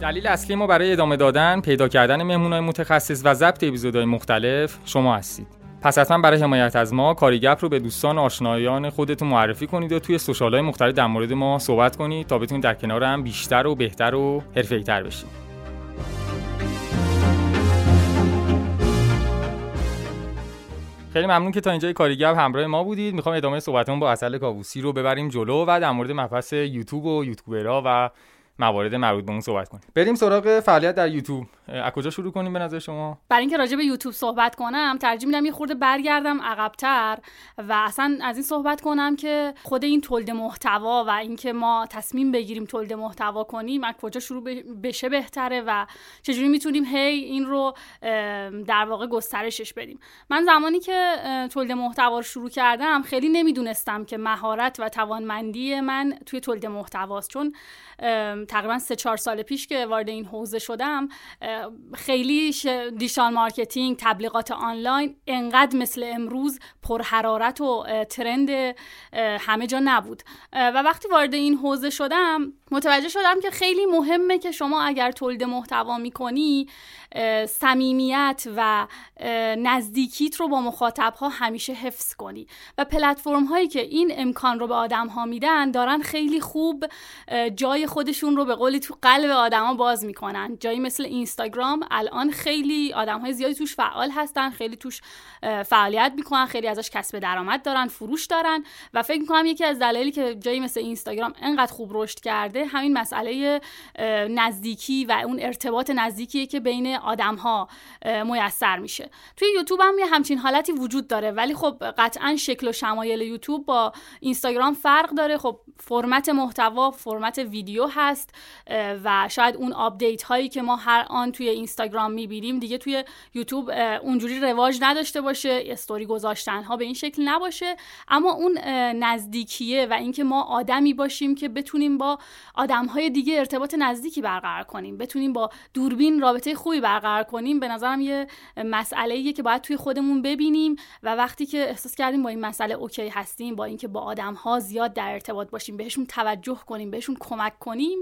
دلیل اصلی ما برای ادامه دادن، پیدا کردن مهمونای متخصص و ضبط اپیزودهای مختلف شما هستید. پس حتما برای حمایت از ما کاریگپ رو به دوستان و آشنایان خودتون معرفی کنید و توی سوشال های مختلف در مورد ما صحبت کنید تا بتونید در کنار هم بیشتر و بهتر و حرفه‌ای‌تر بشید. خیلی ممنون که تا اینجای کاریگپ همراه ما بودید می‌خوام ادامه صحبتمون با اصل کاووسی رو ببریم جلو و در مورد مبحث یوتیوب و یوتیوبرها و موارد مربوط به اون صحبت کنیم. بریم سراغ فعالیت در یوتیوب. از کجا شروع کنیم به نظر شما؟ برای اینکه راجع به یوتیوب صحبت کنم ترجیح میدم یه خورده برگردم عقبتر و اصلا از این صحبت کنم که خود این تولید محتوا و اینکه ما تصمیم بگیریم تولید محتوا کنیم از کجا شروع بشه بهتره و چجوری می‌تونیم هی این رو در واقع گسترشش بدیم. من زمانی که تولید محتوا رو شروع کردم خیلی نمی‌دونستم که مهارت و توانمندی من توی تولید محتواست. چون تقریبا سه چهار سال پیش که وارد این حوزه شدم خیلی digital marketing تبلیغات آنلاین انقدر مثل امروز پرحرارت و trend همه جا نبود. و وقتی وارد این حوزه شدم متوجه شدم که خیلی مهمه که شما اگر تولید محتوا می‌کنی صمیمیت و نزدیکیت رو با مخاطب ها همیشه حفظ کنی. و پلتفرم هایی که این امکان رو به آدم ها میدن دارن خیلی خوب جای خودشون رو به قولی تو قلب آدما باز می‌کنن. جایی مثل اینستاگرام الان خیلی آدم های زیادی توش فعال هستن خیلی توش فعالیت می‌کنن خیلی ازش کسب درآمد دارن فروش دارن. و فکر می‌کنم یکی از دلایلی که جایی مثل اینستاگرام انقدر خوب رشد کرده همین مسئله نزدیکی و اون ارتباط نزدیکیه که بین آدم ها میسر میشه. توی یوتیوب هم یه همچین حالتی وجود داره ولی خب قطعا شکل و شمایل یوتیوب با اینستاگرام فرق داره. خب فرمت محتوا فرمت ویدیو هست و شاید اون update هایی که ما هر آن توی اینستاگرام می‌بینیم دیگه توی یوتیوب اونجوری رواج نداشته باشه استوری گذاشتن ها به این شکل نباشه. اما اون نزدیکیه و اینکه ما آدمی باشیم که بتونیم با آدم های دیگه ارتباط نزدیکی برقرار کنیم. بتونیم با دوربین رابطه خوبی برقرار کنیم. به نظرم یه مسئله که باید توی خودمون ببینیم و وقتی که احساس کردیم با این مسئله اوکی هستیم با اینکه با آدم ها زیاد در ارتباط باشیم بهشون توجه کنیم بهشون کمک کنیم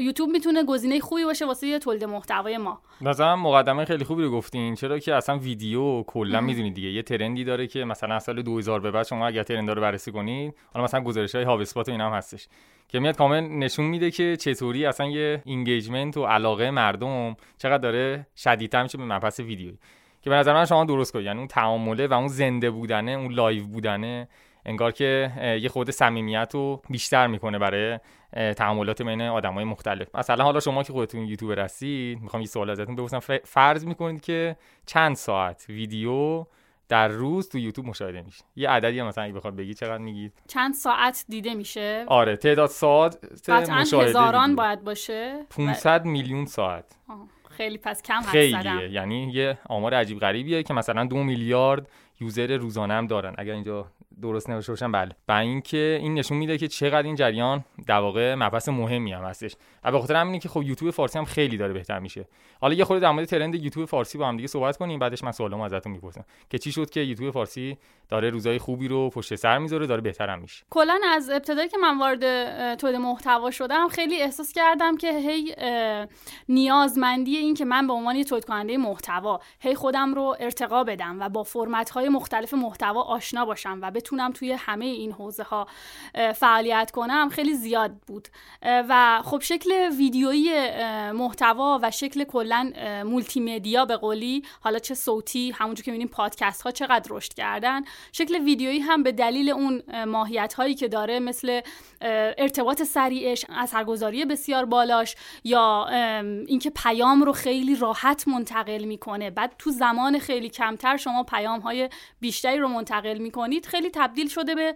یوتیوب می‌تونه گزینه خوبی باشه واسه تولید محتوای ما. نظرم مقدمه خیلی خوبی رو گفتین. چرا که اصلا ویدیو کلا می‌دونید دیگه. یه ترندی داره که مثلا سال 2000 به بعد شما اگر ترند رو بررسی کنید حالا مثلا گزارش های هاو اسپات و اینا هم هستش. که میاد کامل نشون میده که چطوری اصلا یه engagement و علاقه مردم چقدر داره شدیدتر میشه به مبحث ویدیو که به نظر من شما درست کنید. یعنی اون تعامله و اون زنده بودنه اون live بودنه انگار که یه خود صمیمیت رو بیشتر می‌کنه برای تعاملات بین آدمای مختلف. مثلا حالا شما که خودتون یوتیوبر هستید می‌خوام یه سوال ازتون بپرسم. فرض می‌کنید که چند ساعت ویدیو در روز تو یوتیوب مشاهده میشه یه عددی مثلا اگه بخواد بگی چقدر میگید چند ساعت دیده میشه؟ آره تعداد ساعت مشاهده هزاران باید باشه. 500 میلیون ساعت. خیلی پس کم خیلیه. یعنی یه آمار عجیب غریبیه که مثلا دو میلیارد یوزر روزانه هم دارن. اگر اینجا درست نوشته باشم؟ بله. و اینکه این نشون میده که چقدر این جریان در واقع مبحث مهمی هم هستش. و به خاطر همینه که خب یوتیوب فارسی هم خیلی داره بهتر میشه. حالا یه خورده در مورد ترند یوتیوب فارسی با هم دیگه صحبت کنیم بعدش من سوالامو ازتون می‌پرسم. که چی شد که یوتیوب فارسی داره روزای خوبی رو پشت سر می‌ذاره داره بهتر هم میشه؟ کلا از ابتدایی که من وارد تولید محتوا شدم خیلی احساس کردم که هی نیازمندی این که من به عنوان یه تولید کننده محتوا هی خودم رو ارتقا بدم و با فرمت های مختلف محتوا آشنا باشم و بتونم توی همه این حوزه ها فعالیت کنم خیلی زیاد بود. و خب شکل ویدیویی محتوا و شکل کلا مولتی مدیا به قولی حالا چه صوتی همونجور که می‌بینیم پادکست ها چقدر رشد کردن شکل ویدیویی هم به دلیل اون ماهیت هایی که داره مثل ارتباط سریعش اثرگذاری بسیار بالاش یا اینکه پیام رو خیلی راحت منتقل می‌کنه. بعد تو زمان خیلی کمتر شما پیام های بیشتری رو منتقل می‌کنید خیلی تبدیل شده به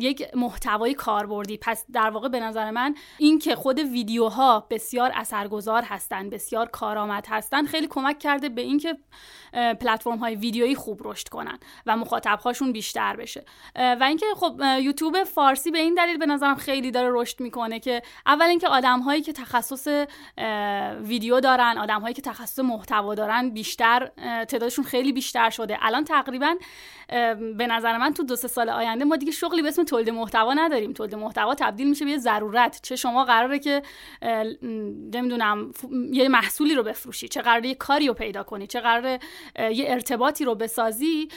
یک محتوای کاربردی. پس در واقع به نظر من این که خود ویدیوها بسیار اثرگذار هستن بسیار کارآمد هستن خیلی کمک کرده به اینکه پلتفرم های ویدیویی خوب رشد کنن و مخاطب هاشون بیشتر بشه. و اینکه خب یوتیوب فارسی به این دلیل به نظرم خیلی داره رشد می‌کنه که اول اینکه آدم هایی که تخصص ویدیو دارن آدم هایی که تخصص محتوا دارن بیشتر تعدادشون خیلی بیشتر شده. الان تقریبا به نظر من تو دو سه سال آینده ما دیگه شغلی به اسم تولید محتوا نداریم. تولید محتوا تبدیل میشه به یه ضرورت. چه شما قراره که نمی‌دونم یه محصولی رو بفروشی چه قراره یه کاری رو پیدا کنی چه قراره یه ارتباطی رو بسازی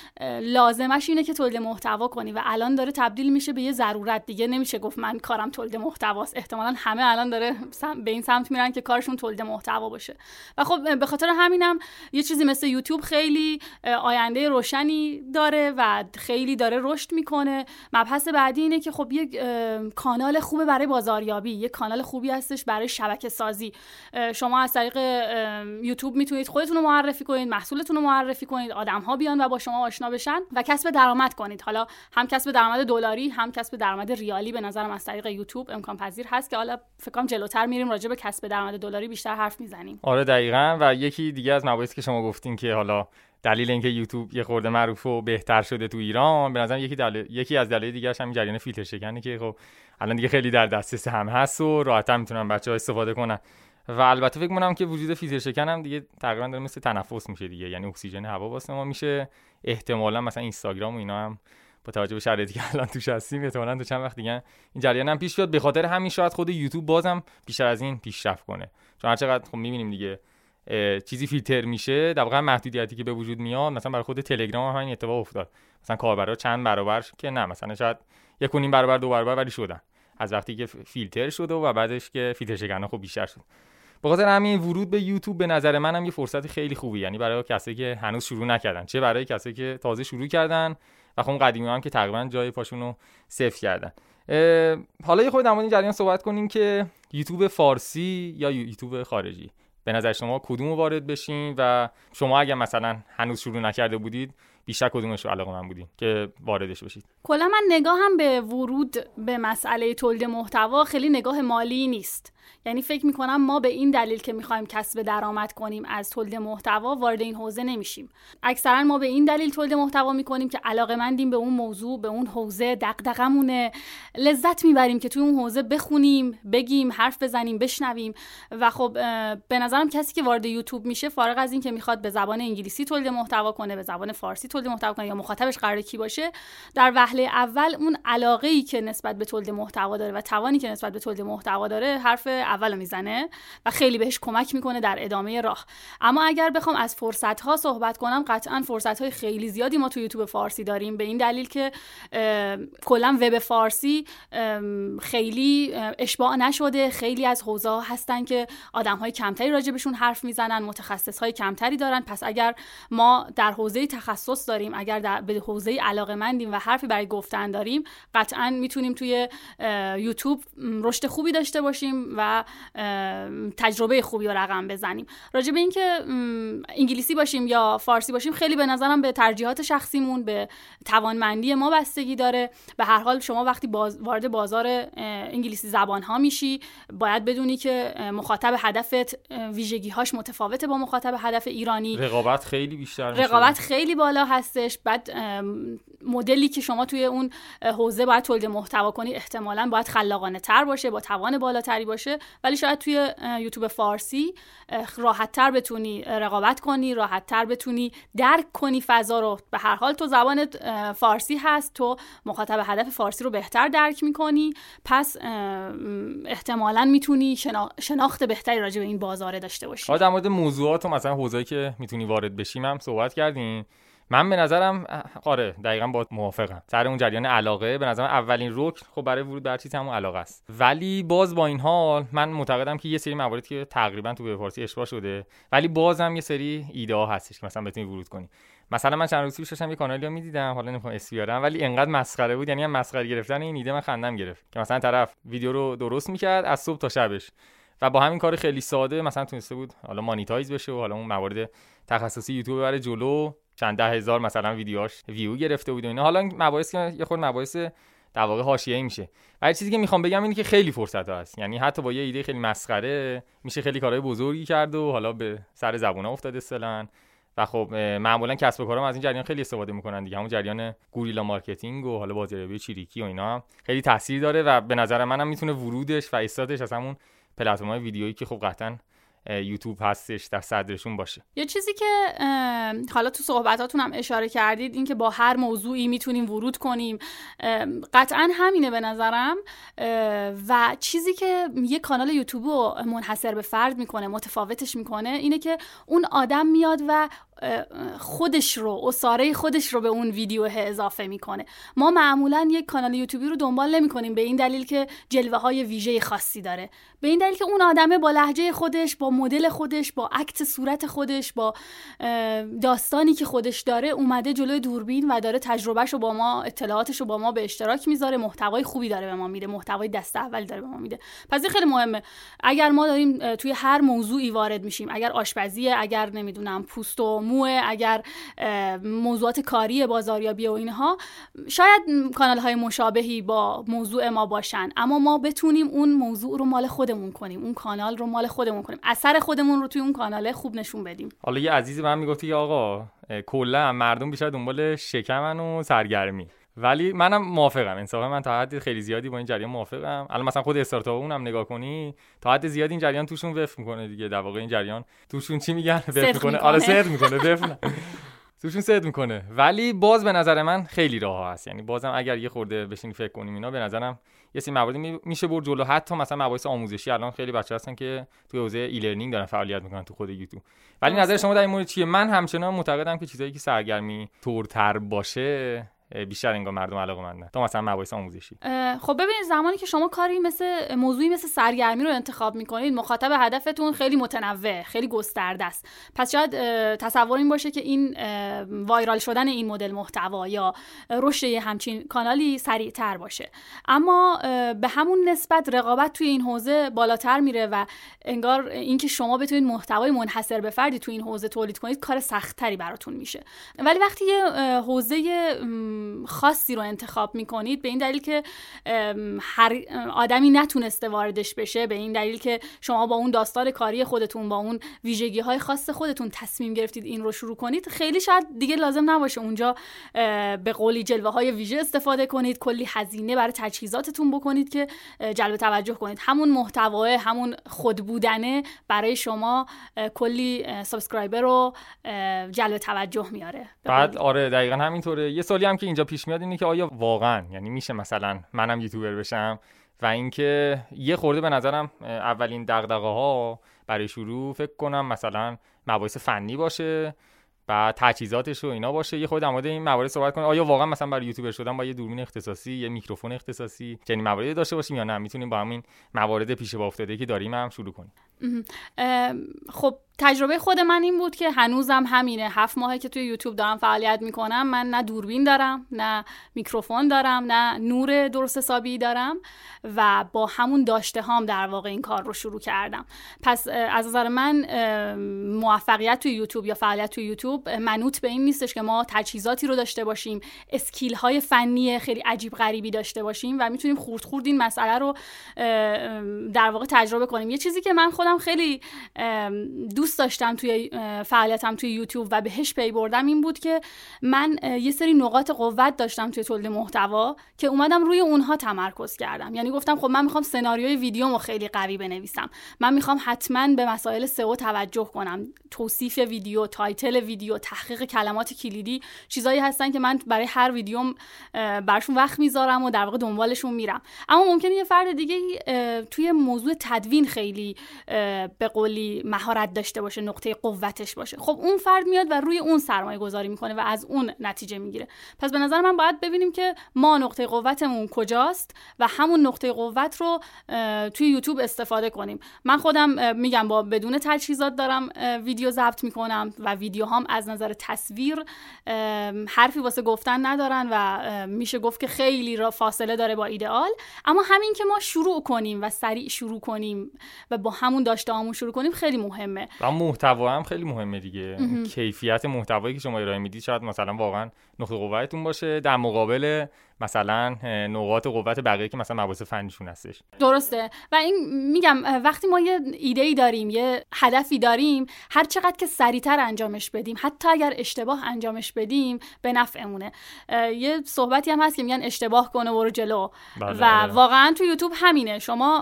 لازمش اینه که تولید محتوا کنی و الان داره تبدیل میشه به یه ضرورت دیگه. نمیشه گفت من کارم تولید محتواست. احتمالا همه الان داره به این سمت میرن که کارشون تولید محتوا باشه. و خب به خاطر همینم یه چیزی مثل یوتیوب خیلی آینده روشنی داره و خیلی داره رشد می‌کنه. مبحث بعدی اینه که خب یک کانال خوبه برای بازاریابی. یک کانال خوبی هستش برای شبکه سازی شما از طریق یوتیوب می‌تونید خودتون رو معرفی کنید محصولتون رو معرفی کنید آدم ها بیان و با شما آشنا بشن و کسب درآمد کنید. حالا هم کسب درآمد دلاری هم کسب درآمد ریالی به نظرم از طریق یوتیوب امکان پذیر هست که حالا فکر کنم جلوتر میریم راجع به کسب درآمد دلاری بیشتر حرف می‌زنیم. آره دقیقا و یکی دیگه از مباحثی که شما گفتین که حالا دلیل اینکه یوتیوب یه خورده معروف و بهتر شده تو ایران به نظرم یکی دلیل یکی از دلایل دیگه همین جریان فیلتر شکنه که خب الان دیگه خیلی در دسترس هم هست و راحت‌تر می‌تونن بچه‌ها استفاده کنن. و البته فکر کنم که وجود فیلتر شکن هم دیگه تقریبا داره مثل تنفس میشه دیگه. یعنی اکسیژن هوا واسه ما میشه. احتمالا مثلا اینستاگرام و اینا هم با توجه به شرایطی که الان توش هستیم احتمالاً تو چند وقت دیگه این جریان هم پیش بیاد. به خاطر همین شاید خود یوتیوب بازم بیشتر از این پیشرفت کنه. چون هر چقدر خب می‌بینیم دیگه چیزی فیلتر میشه در واقع محدودیتی که به وجود میاد مثلا برای خود تلگرام هم همین اتفاق افتاد. مثلا کاربرا چند برابر که نه مثلا شاید یک برابر دو برابر ولی شدن. از وقتی که فیلتر شده و بعدش که فیلتر شکنه خب بیشتر شد. به خاطر همین ورود به یوتیوب به نظر من هم یه فرصت خیلی خوبی. یعنی برای کسایی که هنوز شروع نکردن. چه برای کسایی که تازه شروع کردن و خب قدیمی هم که تقریبا جای پاشون رو صفر کردن حالا یه خود این جریان صحبت کنیم که یوتیوب فارسی یا یوتیوب خارجی. به نظر شما کدوم وارد بشین و شما اگر مثلا هنوز شروع نکرده بودید بیشتر کدومش علاقه من بودین که واردش بشید. کلا من نگاهم به ورود به مسئله تولید محتوا خیلی نگاه مالی نیست. یعنی فکر می‌کنم ما به این دلیل که می‌خوایم کسب درآمد کنیم از تولید محتوا وارد این حوزه نمیشیم. اکثرا ما به این دلیل تولید محتوا می‌کنیم که علاقه مندیم به اون موضوع به اون حوزه دغدغمونه لذت می‌بریم که توی اون حوزه بخونیم بگیم حرف بزنیم بشنویم. و خب به نظرم کسی که وارد یوتیوب میشه فارغ از این که می‌خواد به زبان انگلیسی تولید محتوا کنه به زبان فارسی محتوا کنه یا مخاطبش قرار کی باشه در وهله اول اون علاقه ای که نسبت به تولید محتوا داره و توانی که نسبت به تولید محتوا داره حرف اول می‌زنه و خیلی بهش کمک می‌کنه در ادامه راه. اما اگر بخوام از فرصت ها صحبت کنم قطعا فرصت های خیلی زیادی ما تو یوتیوب فارسی داریم. به این دلیل که کلا وب فارسی خیلی اشباع نشده. خیلی از حوزه هستن که آدم های کمتری راجبشون حرف می‌زنن متخصص های کمتری دارن. پس اگر ما در حوزه تخصص داریم. اگر در به حوزه علاقه مندیم و حرفی برای گفتن داریم قطعا می‌تونیم توی یوتیوب رشد خوبی داشته باشیم و تجربه خوبی رو رقم بزنیم. راجع به اینکه انگلیسی باشیم یا فارسی باشیم خیلی به نظرم به ترجیحات شخصیمون به توانمندی ما بستگی داره. به هر حال شما وقتی باز وارد بازار انگلیسی زبان ها میشی باید بدونی که مخاطب هدفت ویژگی هاش متفاوته با مخاطب هدف ایرانی. رقابت خیلی بیشتر میشه. رقابت خیلی بالا هستش. بعد مدلی که شما توی اون حوزه باید تولید محتوا کنی احتمالا باید خلاقانه تر باشه با توان بالاتری باشه. ولی شاید توی یوتیوب فارسی راحت تر بتونی رقابت کنی راحت تر بتونی درک کنی فضا رو. به هر حال تو زبان فارسی هست تو مخاطب هدف فارسی رو بهتر درک می‌کنی. پس احتمالا می‌تونی شناخت بهتری راجع به این بازاره داشته باشی. در مورد موضوعات و مثلا حوزه‌ای که می‌تونی وارد بشیم هم صحبت کردیم من به نظرم آره دقیقا با موافقم. سر اون جریان علاقه به نظرم اولین رکن خب برای ورود بر چیز همون علاقه است. ولی باز با این حال من معتقدم که یه سری مواردی که تقریبا تو به فارسی اشباه شده ولی بازم یه سری ایده ها هستش که مثلا بتونی ورود کنی. مثلا من چند روز پیش داشتم یه کانالی رو می‌دیدم حالا نمی‌خوام اسم بیارم ولی انقدر مسخره بود یعنی مسخره گرفتن این ایده من خندم گرفت. که مثلا طرف ویدیو رو درست می‌کرد از صبح تا شبش. و با همین کار خیلی ساده مثلا تونسته بود حالا monetize بشه و حالا اون موارد تخصصی یوتیوب ببره جلو. چند ده هزار مثلا ویدیوهاش ویو گرفته بود و اینا. حالا مباحث که یه خود مباحث در واقع حاشیه‌ای میشه. ولی چیزی که می‌خوام بگم اینه که خیلی فرصت هست. یعنی حتی با یه ایده خیلی مسخره میشه خیلی کارهای بزرگی کرد و حالا به سر زبونه افتاده اصلا و خب معمولا کسب و کارام از این جریان خیلی استفاده می‌کنن دیگه. همون جریان guerrilla marketing و حالا بازاریابی چریکی و اینا خیلی تاثیر داره و به نظر منم می‌تونه ورودش و استارتش از همون پلتفرم ویدیویی که خب قطعا یوتیوب هستش در صدرشون باشه. یه چیزی که حالا تو صحبتاتون هم اشاره کردید اینکه با هر موضوعی می‌تونیم ورود کنیم. قطعا همینه به نظرم. و چیزی که یه کانال یوتیوب رو منحصر به فرد می‌کنه متفاوتش می‌کنه اینه که اون آدم میاد و خودش رو اصاره خودش رو به اون ویدیو اضافه می‌کنه. ما معمولا یک کانال یوتیوبی رو دنبال نمی کنیم به این دلیل که جلوه های ویژه خاصی داره. به این دلیل که اون آدمه با لحجه خودش با مدل خودش با عکت صورت خودش با داستانی که خودش داره اومده جلوی دوربین و داره تجربهش رو با ما اطلاعاتش رو با ما به اشتراک می‌ذاره. محتوای خوبی داره به ما میده محتوای دست اول داره به ما میده. پس خیلی مهمه. اگر ما داریم توی هر موضوعی وارد میشیم اگر آشپزیه اگر نمی‌دونم پوست و موه اگر موضوعات کاری بازاریابی و اینها شاید کانال های مشابهی با موضوع ما باشن. اما ما بتونیم اون موضوع رو مال خودمون کنیم اون کانال رو مال خودمون کنیم. اثر خودمون رو توی اون کانال خوب نشون بدیم. حالا یه عزیزی من می‌گفتی آقا کلا مردم بیشتر دنبال شکمن و سرگرمی. ولی منم موافقم. انصافا من تا حد خیلی زیادی با این جریان موافقم. الان مثلا خود استارتاپ اونم نگاه کنی تا حد زیادی این جریان توشون وف می‌کنه دیگه. در واقع این جریان توشون چی میگن؟ وف می‌کنه. آره سرد می‌کنه. وف توشون سد می‌کنه. ولی باز به نظر من خیلی راه هست. یعنی بازم اگر یه خورده بشین فکر کنیم اینا به نظرم یه سری مواردی میشه برد جلو. حتی مثلا مباحث آموزشی الان خیلی بچه هستن که توی حوزه ای لرنینگ دارن فعالیت می‌کنن تو خود یوتیوب ولی نظر شما در این مورد چیه؟ من همچنان معتقدم که چیزایی که سرگرمی تورتر باشه بیشتر انگار مردم علاقه مندن تا مثلا مباحث آموزشی. خب ببینید زمانی که شما کاری مثل موضوعی مثل سرگرمی رو انتخاب می‌کنید مخاطب هدفتون خیلی متنوع خیلی گسترده است. پس شاید تصور این باشه که این وایرال شدن این مدل محتوا یا رشد همچین کانالی سریعتر باشه. اما به همون نسبت رقابت توی این حوزه بالاتر میره و انگار اینکه شما بتونید محتوای منحصر به فردی توی این حوزه تولید کنید کار سختتری براتون میشه. ولی وقتی یه حوزه خاصی رو انتخاب می‌کنید به این دلیل که هر آدمی نتونسته واردش بشه به این دلیل که شما با اون داستان کاری خودتون با اون ویژگی های خاص خودتون تصمیم گرفتید این رو شروع کنید. خیلی شاید دیگه لازم نباشه اونجا به قولی جلوه های ویژه استفاده کنید کلی هزینه برای تجهیزاتتون بکنید که جلب توجه کنید. همون محتوا همون خود بودنه برای شما کلی subscriber رو جلب توجه میاره. بعد آره دقیقا همینطوره. یه سوالی هم که اینجا پیش میاد اینه که آیا واقعا یعنی میشه مثلا منم یوتیوبر بشم و اینکه یه خورده به نظرم اولین دغدغه ها برای شروع فکر کنم مثلا مباحث فنی باشه و تجهیزاتش و اینا باشه. یه خود مورد این موارد صحبت کنیم. آیا واقعا مثلا برای یوتیوبر شدن با یه دوربین اختصاصی یه میکروفون اختصاصی چنین مواردی داشته باشیم یا نه؟ می‌تونیم با همین موارد پیش با افتاده که داریم هم شروع کنیم. خب تجربه خود من این بود که هنوزم همینه. هفت ماهه که توی یوتیوب دارم فعالیت می‌کنم من نه دوربین دارم نه میکروفون دارم نه نور درست حسابی دارم و با همون داشته هام در واقع این کار رو شروع کردم. پس از نظر من موفقیت توی یوتیوب یا فعالیت توی یوتیوب منوط به این نیستش که ما تجهیزاتی رو داشته باشیم اسکیل های فنی خیلی عجیب غریبی داشته باشیم و می‌تونیم خورد خورد این مسئله رو در واقع تجربه کنیم. یه چیزی که من خودم خیلی دوست داشتم توی فعالیتم توی یوتیوب و بهش پی بردم این بود که من یه سری نقاط قوت داشتم توی تولید محتوا که اومدم روی اونها تمرکز کردم. یعنی گفتم خب من می‌خوام سناریوی ویدیومو خیلی قوی بنویسم. من می‌خوام حتما به مسائل سئو توجه کنم. توصیف ویدیو title ویدیو تحقیق کلمات کلیدی چیزایی هستن که من برای هر ویدیوم برشون وقت می‌ذارم و در واقع دنبالشون میرم. اما ممکنه یه فرد دیگه توی موضوع تدوین خیلی به قولی مهارت داشته باشه نقطه قوتش باشه. خب اون فرد میاد و روی اون سرمایه گذاری می‌کنه و از اون نتیجه می‌گیره. پس به نظر من باید ببینیم که ما نقطه قوتمون کجاست و همون نقطه قوت رو توی یوتیوب استفاده کنیم. من خودم میگم با بدون تجهیزات دارم ویدیو ضبط می‌کنم و ویدیو هم از نظر تصویر حرفی واسه گفتن ندارن و میشه گفت که خیلی را فاصله داره با ایدئال. اما همین که ما شروع کنیم و سریع شروع کنیم و با همون داشته همون شروع کنیم خیلی مهمه. و محتوا هم خیلی مهمه دیگه. کیفیت محتوایی که شما ارائه می‌دید شاید مثلا واقعا نقطه قوتتون باشه در مقابل مثلا نقاط قوت بقیه که مثلا مباحث فنیشون هستش. درسته. و این میگم وقتی ما یه ایده ای داریم یه هدفی داریم هر چقدر که سریعتر انجامش بدیم حتی اگر اشتباه انجامش بدیم به نفعمونه. یه صحبتی هم هست که میگن اشتباه کنه برو جلو. بله، و بله. واقعا تو یوتیوب همینه. شما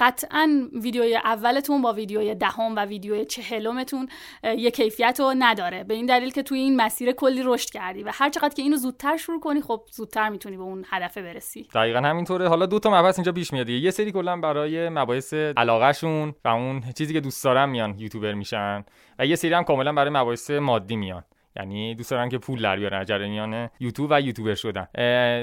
قطعا ویدیوی اولتون با ویدیوی دهم و ویدیوی چهلمتون یه کیفیت رو نداره. به این دلیل که توی این مسیر کلی رشد کردی و هر چقدر که اینو زودتر شروع کنی خب زودتر می‌تونی به اون هدف برسی. دقیقا همینطوره. حالا دو تا مبحث اینجا پیش میاد یه سری کلا برای مباحث علاقهشون و اون چیزی که دوست دارن میان یوتیوبر میشن و یه سری هم کاملا برای مباحث مادی میان. یعنی دوست دارن که پول در بیارن جریان یوتیوب و یوتیوبر شدن.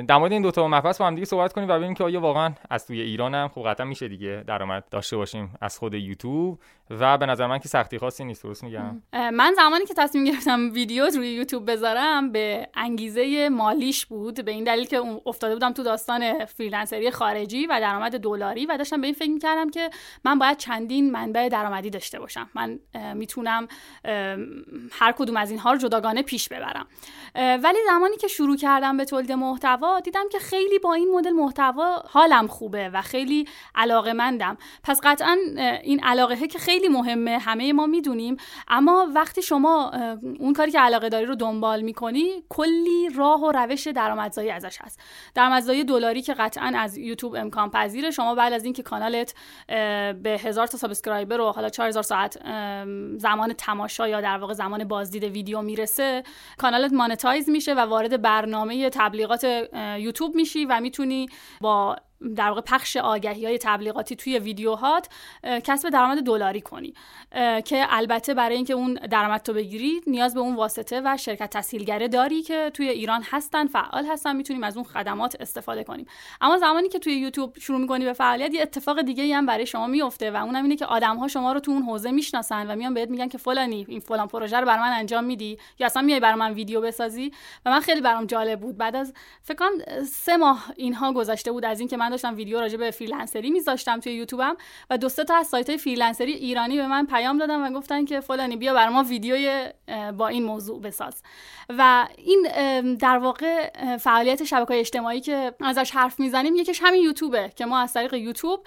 در مورد این دو تا با هم دیگه صحبت کنیم و ببینیم که آیا واقعا از توی ایران هم خب قطعا میشه دیگه درآمد داشته باشیم از خود یوتیوب و به نظر من که سختی خاصی نیست درست میگم؟ من زمانی که تصمیم گرفتم ویدیو روی یوتیوب بذارم به انگیزه مالیش بود به این دلیل که افتاده بودم تو داستان فریلنسری خارجی و درآمد دلاری و داشتم به این فکر می‌کردم که من باید چندین منبع درآمدی داشته باشم. من می‌تونم هر کدوم از اینها رو جداگانه پیش ببرم. ولی زمانی که شروع کردم به تولید محتوا دیدم که خیلی با این مدل محتوا حالم خوبه و خیلی علاقه مندم پس قطعا این علاقه که خیلی مهمه همه ما می‌دونیم. اما وقتی شما اون کاری که علاقه داری رو دنبال می‌کنی کلی راه و روش درآمدزایی ازش هست. درآمدزایی دلاری که قطعا از یوتیوب امکان پذیره. شما بعد از اینکه کانالت به هزار تا subscriber و حالا 4000 ساعت زمان تماشا یا در واقع زمان بازدید ویدیو می‌رسه کانالت monetize میشه و وارد برنامه تبلیغات یوتیوب میشی و می‌تونی با در واقع پخش آگهی های تبلیغاتی توی ویدیوهات کسب درآمد دلاری کنی. که البته برای اینکه اون درآمد تو بگیری نیاز به اون واسطه و شرکت تسهیلگره داری که توی ایران هستن فعال هستن می‌تونیم از اون خدمات استفاده کنیم. اما زمانی که توی یوتیوب شروع می‌کنی به فعالیت یه اتفاق دیگه هم برای شما میفته و اونم اینه که آدم ها شما رو تو اون حوزه می‌شناسن و میان بهت میگن که فلانی این فلان پروژه رو من انجام میدی یا اصلا میای برای من ویدیو بسازی؟ و من خیلی برام جالب بود. بعد از فکر کنم سه ماه اینها گذشته بود از اینکه من داشتم ویدیو راجع به فریلنسری میذاشتم توی یوتیوبم و دو تا از سایت های فریلنسری ایرانی به من پیام دادن و گفتن که فلانی بیا بر ما ویدیوی با این موضوع بساز. و این در واقع فعالیت شبکه اجتماعی که ازش حرف می‌زنیم یکیش همین یوتیوبه که ما از طریق یوتیوب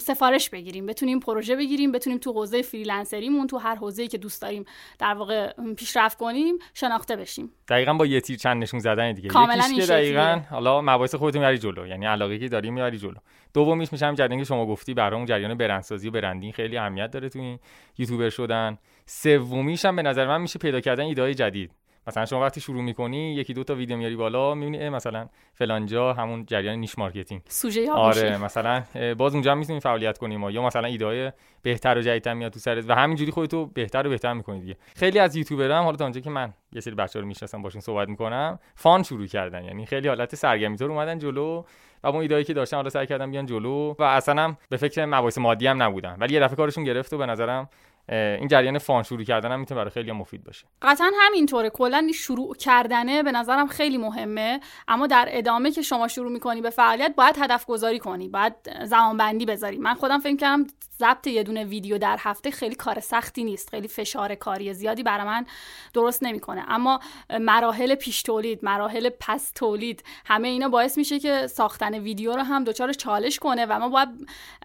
سفارش بگیریم بتونیم پروژه بگیریم بتونیم تو حوزه فریلنسریمون تو هر حوزه‌ای که دوست داریم در واقع پیشرفت کنیم شناخته بشیم. دقیقا با یه تیر چند نشون زدن دیگه. یکیش که دقیقا حالا مباحث خودت میاری جلو یعنی علاقه که داری میاری جلو. دومیش میشه جریانی که شما گفتی برای اون جریان برندسازی و branding خیلی اهمیت داره تو این یوتیوبر شدن. سومیش هم به نظر من میشه پیدا کردن ایده جدید. مثلا شما وقتی شروع می‌کنی یکی دو تا ویدیو میاری بالا می‌بینی مثلا فلان جا همون جریان niche marketing سوژه آره مثلا باز اونجا هم می‌تونی فعالیت کنیم یا مثلا ایده بهتر و جدیدتر میاد تو سرت و همینجوری خودتو بهتر و بهتر می‌کنی دیگه. خیلی از یوتیوبرها هم حالا تا اونجا که من یه سری بچه‌ها رو می‌شناسم باشون صحبت می‌کنم fun شروع کردن. یعنی خیلی حالت سرگرمی طور اومدن جلو و اون ایده‌هایی که داشتن حالا سعی کردم بیان جلو و اصلا هم به فکر مباحث مادی هم نبودن. ولی یه دفعه کارشون گرفت و به نظرم این جریان فان شروع کردن هم می‌تونه برای خیلی مفید باشه. قطعا همینطوره. کلا شروع کردنه به نظرم خیلی مهمه. اما در ادامه که شما شروع می‌کنی به فعالیت باید هدف گذاری کنی باید زمان بندی بذاری. من خودم فکر کردم ضبط یه دونه ویدیو در هفته خیلی کار سختی نیست خیلی فشار کاری زیادی برای من درست نمی‌کنه. اما مراحل پیش تولید مراحل پس تولید همه اینا باعث میشه که ساختن ویدیو رو هم دچار چالش کنه و ما باید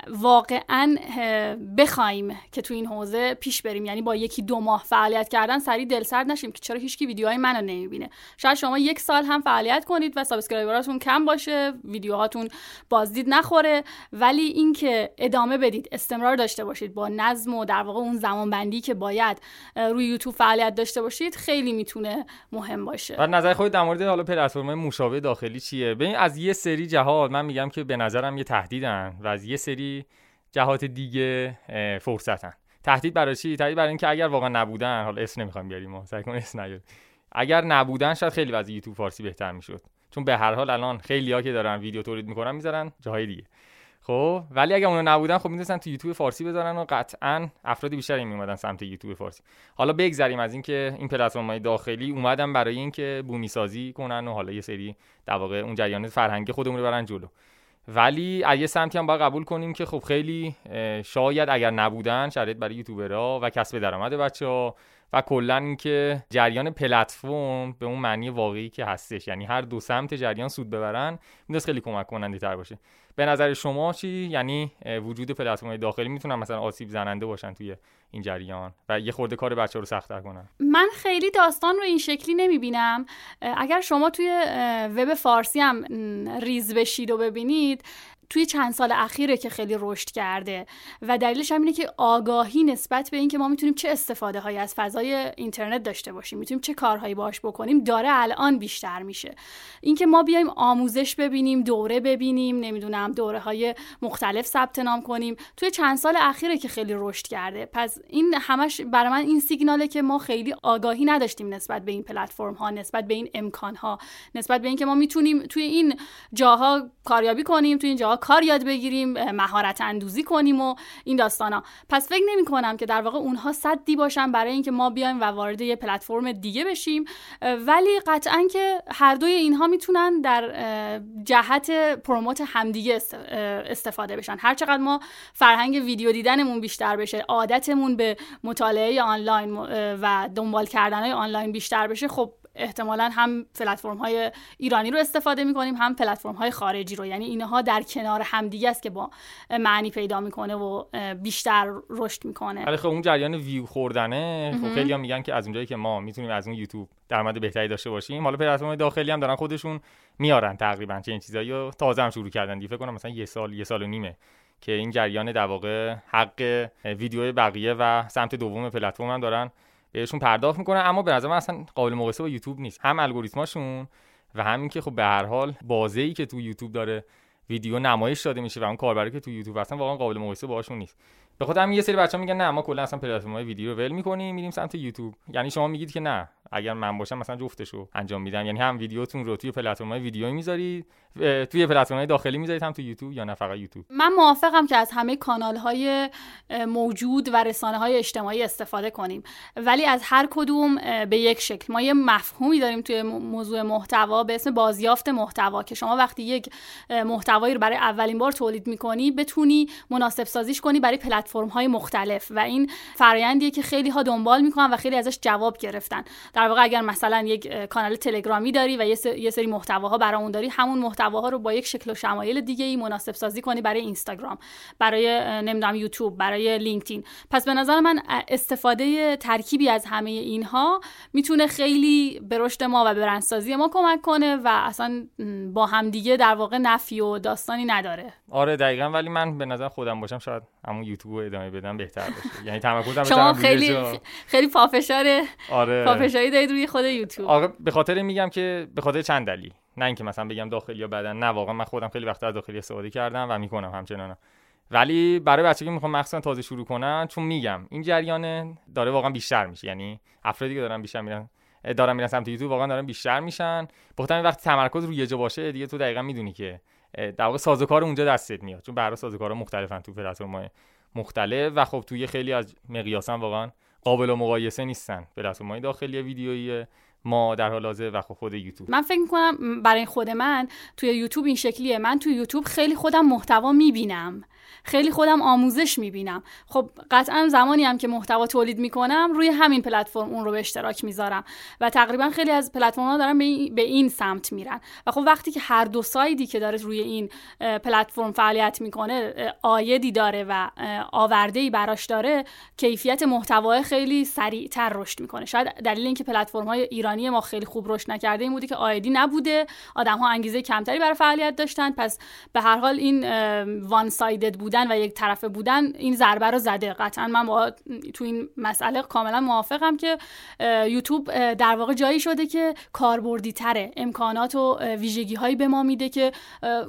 واقعا بخوایم که تو این حوزه پیش بریم. یعنی با یکی دو ماه فعالیت کردن سریع دلسرد نشیم که چرا هیچکی ویدیوهای منو نمی‌بینه. شاید شما یک سال هم فعالیت کنید و subscriber اتون کم باشه ویدیوهاتون بازدید نخوره. ولی اینکه ادامه بدید استمرار داشته باشید. با نظم و در واقع اون زمان بندی که باید روی یوتیوب فعالیت داشته باشید خیلی می‌تونه مهم باشه. و نظر خود در مورد حالا پلتفرم مشابه داخلی چیه؟ ببین از یه سری جهات من میگم که به نظرم یه تهدیدن و از یه سری جهات دیگه فرصتن. تهدید برای چی؟ تهدید برای اینکه اگر واقعا نبودن حالا اسم نمی‌خوام بیاریم سعی کن اسم اگر نبودن شاید خیلی وضع یوتیوب فارسی بهتر می‌شد. چون به هر حال الان خیلی ها که دارن ویدیو تولید می‌کنن می‌ذارن جاهای دیگه. خب ولی اگه اونا نبودن خب می‌تونستن تو یوتیوب فارسی بذارن و قطعا افراد بیشتری میومدن سمت یوتیوب فارسی. حالا بگذریم از اینکه این پلتفرم‌های داخلی اومدن برای اینکه بومی سازی کنن و حالا یه سری در واقع اون جریان فرهنگی خودمون رو برن جلو. ولی از یه سمتی هم باید قبول کنیم که خب خیلی شاید اگر نبودن شرایط برای یوتیوبرها و کسب درآمد بچه ها و کلا اینکه جریان پلتفرم به اون معنی واقعی که هستش یعنی هر دو سمت جریان سود ببرن می‌تونه خیلی کمک کننده تر باشه. به نظر شما چی؟ یعنی وجود پلتفرم داخلی می‌تونن مثلا آسیب زننده باشن توی این جریان و یه خورده کار بچه رو سختتر کنن؟ من خیلی داستان رو این شکلی نمی‌بینم. اگر شما توی وب فارسی هم ریز بشید و ببینید توی چند سال اخیره که خیلی رشد کرده و دلیلش هم اینه که آگاهی نسبت به اینکه ما می‌تونیم چه استفاده هایی از فضای اینترنت داشته باشیم می‌تونیم چه کارهایی باش بکنیم داره الان بیشتر میشه. اینکه ما بیایم آموزش ببینیم دوره ببینیم نمی‌دونم دوره های مختلف ثبت نام کنیم توی چند سال اخیره که خیلی رشد کرده. پس این همش برای من این سیگناله که ما خیلی آگاهی نداشتیم نسبت به این پلتفرم ها نسبت به این امکان ها نسبت به اینکه ما می‌تونیم توی این جاها کاریابی کنیم توی این جاها کار یاد بگیریم مهارت اندوزی کنیم و این داستانا. پس فکر نمی کنم که در واقع اونها صدی باشن برای اینکه ما بیایم و وارد یه پلتفرم دیگه بشیم. ولی قطعا که هر دوی اینها می‌تونن در جهت پروموت همدیگه استفاده بشن. هر چقدر ما فرهنگ ویدیو دیدنمون بیشتر بشه عادتمون به مطالعه آنلاین و دنبال کردن آنلاین بیشتر بشه خب احتمالا هم پلتفرم های ایرانی رو استفاده می‌کنیم هم پلتفرم های خارجی رو. یعنی اینها در کنار همدیگه است که با معنی پیدا می‌کنه و بیشتر رشد می‌کنه. ولی خب اون جریان ویو خوردنه. خب خیلی هم میگن که از اونجایی که ما می‌تونیم از اون یوتیوب درآمد بهتری داشته باشیم حالا پلتفرم داخلی هم دارن خودشون میارن تقریبا چه این چیزایی رو. تازه هم شروع کردن دی فکر کنم مثلا یه سال یه سال و نیمه که این جریان در واقع حق ویدیو بقیه و سمت دوم پلتفرم هم دارن بهشون پرداخت می‌کنه اما به نظر من اصلا قابل مقایسه با یوتیوب نیست. هم الگوریتماشون و همین که خب به هر حال بازه ای که تو یوتیوب داره ویدیو نمایش داده میشه و اون کاربری که تو یوتیوب اصلا واقعا قابل مقایسه باهاشون نیست. به خاطر همین یه سری بچه‌ها میگن نه ما کلا اصلا پلتفرم ویدیو رو ول می‌کنیم میریم سمت یوتیوب. یعنی شما میگید که نه اگر من باشم مثلا جفتشو انجام میدم. یعنی هم ویدیوتون رو توی پلتفرم ویدیو می‌ذارید توی پلتفرم داخلی می‌ذارید هم تو یوتیوب یا نه فقط یوتیوب؟ من موافقم که از همه کانال های موجود و رسانه های اجتماعی استفاده کنیم. ولی از هر کدوم به یک شکل. ما یه مفهومی داریم توی موضوع محتوا به اسم بازیافت محتوا که شما وقتی یک محتوایی رو برای اولین بار تولید می‌کنی بتونی مناسب سازیش کنی برای پلتفرم های مختلف. و این فرآیندیه که خیلی ها دنبال می‌کنن و خیلی ازش جواب گرفتن. در واقع اگر مثلا یک کانال تلگرامی داری و یه سری محتواها برامون داری همون محتواها رو با یک شکل و شمایل دیگه ای مناسب سازی کنی برای اینستاگرام برای نمی‌دونم یوتیوب برای لینکدین. پس به نظر من استفاده ترکیبی از همه اینها می‌تونه خیلی به رشد ما و به برندسازی ما کمک کنه و اصلا با همدیگه در واقع نفی و داستانی نداره. آره دقیقا. ولی من به نظر خودم باشم شاید همون یوتیوب یوتیوب ادامه بدم بهتر باشه. یعنی تمرکزم شما خیلی خیلی پافشار آره. پافشاری دارید روی خود یوتیوب. آره به خاطر میگم که به خاطر چند دلیل. نه اینکه مثلا بگم داخلی یا بدن نه واقعا من خودم خیلی وقت از داخلی استفاده کردم و می‌کنم همچنان ولی برای بچه که می‌خوام مخصوصا تازه شروع کنن چون میگم این جریان داره واقعا بیشتر میشه. یعنی افرادی که دارن بیشتر میرن دارن میرن سمت یوتیوب واقعا دارن بیشتر میشن. بخاطر وقتی تمرکز یه جا باشه دیگه تو دقیقا می‌دونی که در واقع سازوکار اونجا دستت میاد. چون برای سازوکارا مختلفن تو پلتفرم‌های مختلف و خب توی خیلی از مقیاسا واقعا قابل مقایسه نیستن پلتفرم‌های داخلی ویدیویی. ما در حال حاضر و خود یوتیوب. من فکر می‌کنم برای خود من توی یوتیوب این شکلیه. من توی یوتیوب خیلی خودم محتوا می‌بینم. خیلی خودم آموزش می‌بینم. خب قطعا زمانی هم که محتوا تولید می‌کنم روی همین پلتفرم اون رو به اشتراک می‌ذارم و تقریبا خیلی از پلتفرم ها دارن به این سمت میرن. و خب وقتی که هر دو سایدی که داره روی این پلتفرم فعالیت می‌کنه آیدی داره و آورده ای براش داره کیفیت محتوا خیلی سریعتر رشد می‌کنه. شاید دلیل اینکه پلتفرم های ایرانی ما خیلی خوب رشد نکرده این بوده که آیدی نبوده آدم ها انگیزه کمتری برای فعالیت داشتن. پس به هر حال این وان سایدد بودن و یک طرفه بودن این ضربه رو زده. قطعا من با تو این مسئله کاملا موافقم که یوتیوب در واقع جایی شده که کاربردی تره امکانات و ویژگی هایی به ما میده که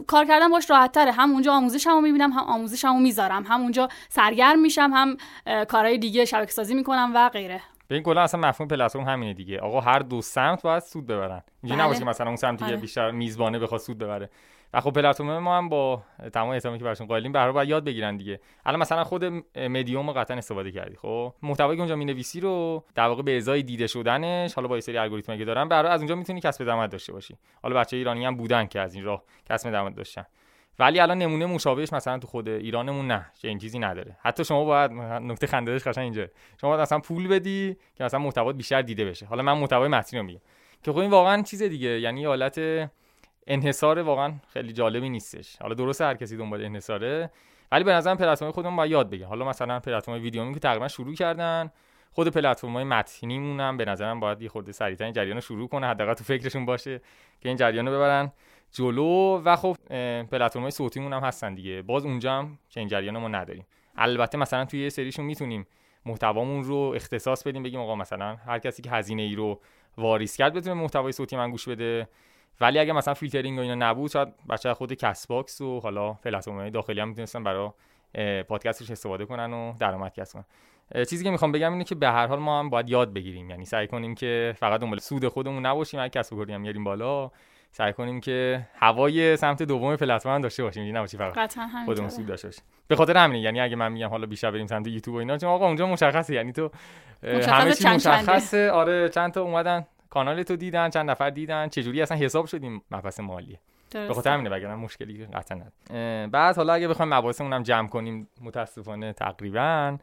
کار کردن باش راحت تره هم اونجا آموزشمو می‌بینم هم آموزشمو می‌ذارم. هم اونجا سرگرم میشم هم کارهای دیگه شبکه سازی می‌کنم و غیره. به این کلا اصلا مفهوم پلتفرم همینه دیگه. آقا هر دو سمت باید سود ببرن. اینجوری بله. نباشه که مثلا اون سمت دیگه بله. بیشتر میزبانه بخواد سود ببره. و خب پلتفرم ما هم با تمام احترامی که براشون قائلیم به باید یاد بگیرن دیگه. الان مثلا خود مدیوم رو قطعا استفاده کردی. خب محتوایی که اونجا می‌نویسی رو در واقع به ازای دیده شدنش حالا با یه سری الگوریتمی که دارن برای از اونجا می‌تونی کسب درآمد داشته باشی. حالا بچه ایرانی هم بودن که از این راه کسب درآمد داشتن. ولی الان نمونه مشابهش مثلا تو خود ایرانمون نه چه این چیزی نداره. حتی شما باید نکته خنده‌دارش قشنگ اینجا. شما باید مثلا پول بدی که مثلا محتوا بیشتر دیده بشه. حالا من محتوای متنی رو میگم. که خب این واقعا چیز دیگه یعنی حالت انحصار واقعا خیلی جالبی نیستش. حالا درسته هر کسی دنبال انحصاره ولی به نظرم پلتفرم خودمون باید یاد بگه حالا مثلا پلتفرم ویدیو که تقریبا شروع کردن خود پلتفرم های متنیمون هم به نظرم باید یه خورده سریعتر این جریان شروع کنه حداقل تو فکرشون باشه که این جریان رو ببرن جلو. و خب پلتفرم های صوتیمون هم هستن دیگه. باز اونجا هم که این جریان ما نداریم. البته مثلا توی یه سریشون می‌تونیم محتوامون رو اختصاص بدیم بگیم آقا مثلا هر کسی که هزینه ای رو واریز کرد بتونه محتوای صوتی من گوش بده. ولی اگه مثلا فیلترینگ و اینا نبود شاید بچه‌های خود Castbox و حالا پلتفرم‌های داخلی هم می‌تونستن برای پادکستش استفاده کنن و درآمد کسب کنن. چیزی که می‌خوام بگم اینه که به هر حال ما هم باید یاد بگیریم. یعنی سعی کنیم که فقط دنبال سود خودمون نباشیم. اگه کسب و کاری هم حالا سعی کنیم که هوای سمت دوم پلتفرم داشته باشیم. یعنی نباشیم فقط خودمون سود داشته باشیم. به خاطر همین یعنی اگه من میگم حالا بیشتر بریم سمت یوتیوب و اینا چون آقا اونجا مشخصه. یعنی تو همه چی مشخصه. آره چند تا اومدن. کانال تو دیدن چند نفر دیدن چجوری اصلا حساب شدیم مبحث مالیه. به خاطر همینه وگرنه مشکلی قطعا نداره. بعد حالا اگه بخوایم مباحثمون هم جمع کنیم متاسفانه تقریبا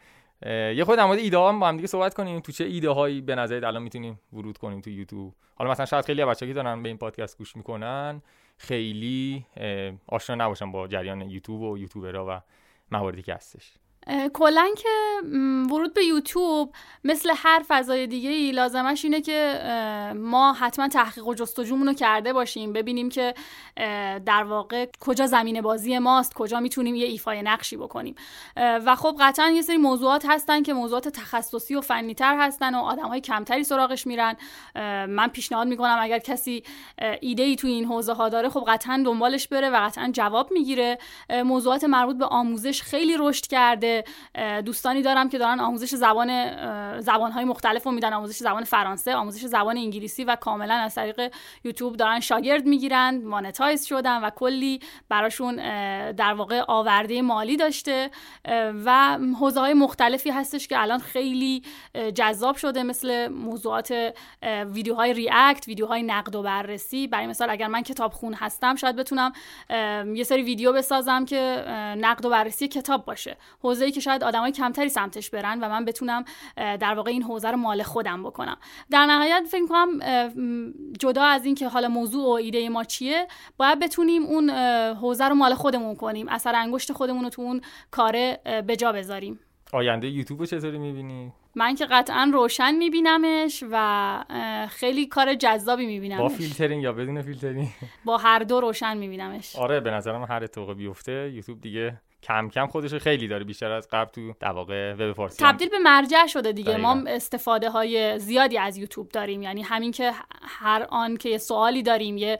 یه خود در مورد ایده ها با هم دیگه صحبت کنیم. تو چه ایده هایی به نظرت الان می‌تونیم ورود کنیم تو یوتیوب؟ حالا مثلا شاید خیلی بچه‌ها که دارن به این پادکست گوش می‌کنن خیلی آشنا نباشن با جریان یوتیوب و یوتیوبرها و مواردی که هستش. کلا که ورود به یوتیوب مثل هر فضای دیگه ای لازمش اینه که ما حتما تحقیق و جستجومون رو کرده باشیم. ببینیم که در واقع کجا زمین بازی ماست کجا می‌تونیم یه ایفای نقشی بکنیم. و خب قطعا یه سری موضوعات هستن که موضوعات تخصصی و فنی تر هستن و آدم های کمتری سراغش میرن. من پیشنهاد می‌کنم اگر کسی ایده ای تو این حوزه ها داره خب قطعا دنبالش بره و قطعا جواب می‌گیره. موضوعات مربوط به آموزش خیلی رشد کرده. دوستانی دارم که دارن آموزش زبان زبانهای مختلف رو میدن آموزش زبان فرانسه آموزش زبان انگلیسی و کاملا از طریق یوتیوب دارن شاگرد می‌گیرن مانتایز شدن و کلی براشون در واقع آورده مالی داشته. و حوزه های مختلفی هستش که الان خیلی جذاب شده مثل موضوعات ویدیوهای ریاکت ویدیوهای نقد و بررسی. برای مثال اگر من کتاب خون هستم شاید بتونم یه سری ویدیو بسازم که نقد و بررسی کتاب باشه. حوزه که شاید آدمای کمتری سمتش برن و من بتونم در واقع این حوزه رو مال خودم بکنم. در نهایت فکر کنم جدا از اینکه حالا موضوع و ایده ما چیه باید بتونیم اون حوزه رو مال خودمون کنیم اثر انگشت خودمون رو تو اون کار به جا بذاریم. آینده یوتیوب چطوری می‌بینی؟ من که قطعا روشن میبینمش و خیلی کار جذابی میبینمش. با فیلترینگ یا بدون فیلترینگ؟ با هر دو روشن میبینمش. آره به نظرم هر اتفاقی بیفته یوتیوب دیگه کم کم خودش خیلی داره بیشتر از قبل تو در واقع وب فارسی. تبدیل به مرجع شده دیگه. ما استفاده های زیادی از یوتیوب داریم. یعنی همین که هر آن که یه سوالی داریم یه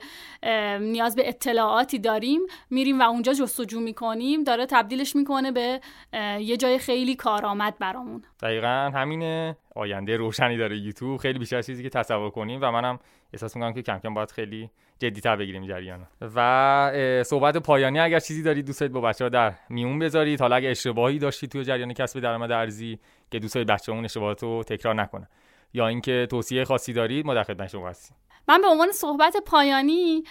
نیاز به اطلاعاتی داریم میریم و اونجا جستجو می‌کنیم داره تبدیلش می‌کنه به یه جای خیلی کارآمد برامون. دقیقا همینه. آینده روشنی داره یوتیوب. خیلی بیشتر چیزی که تصور کنیم و منم احساس می‌کنم که کم کم باید خیلی جدیتر بگیریم جریان و صحبت پایانی اگر چیزی دارید دوست با بچه ها در میون بذارید. حالا اگر اشتباهی داشتید توی جریان کسب درآمد ارزی که دوست دارید بچه‌مون اشتباهات رو تکرار نکنه. یا اینکه توصیه خاصی دارید ما در خدمت شما هستیم. من به عنوان صحبت پایانی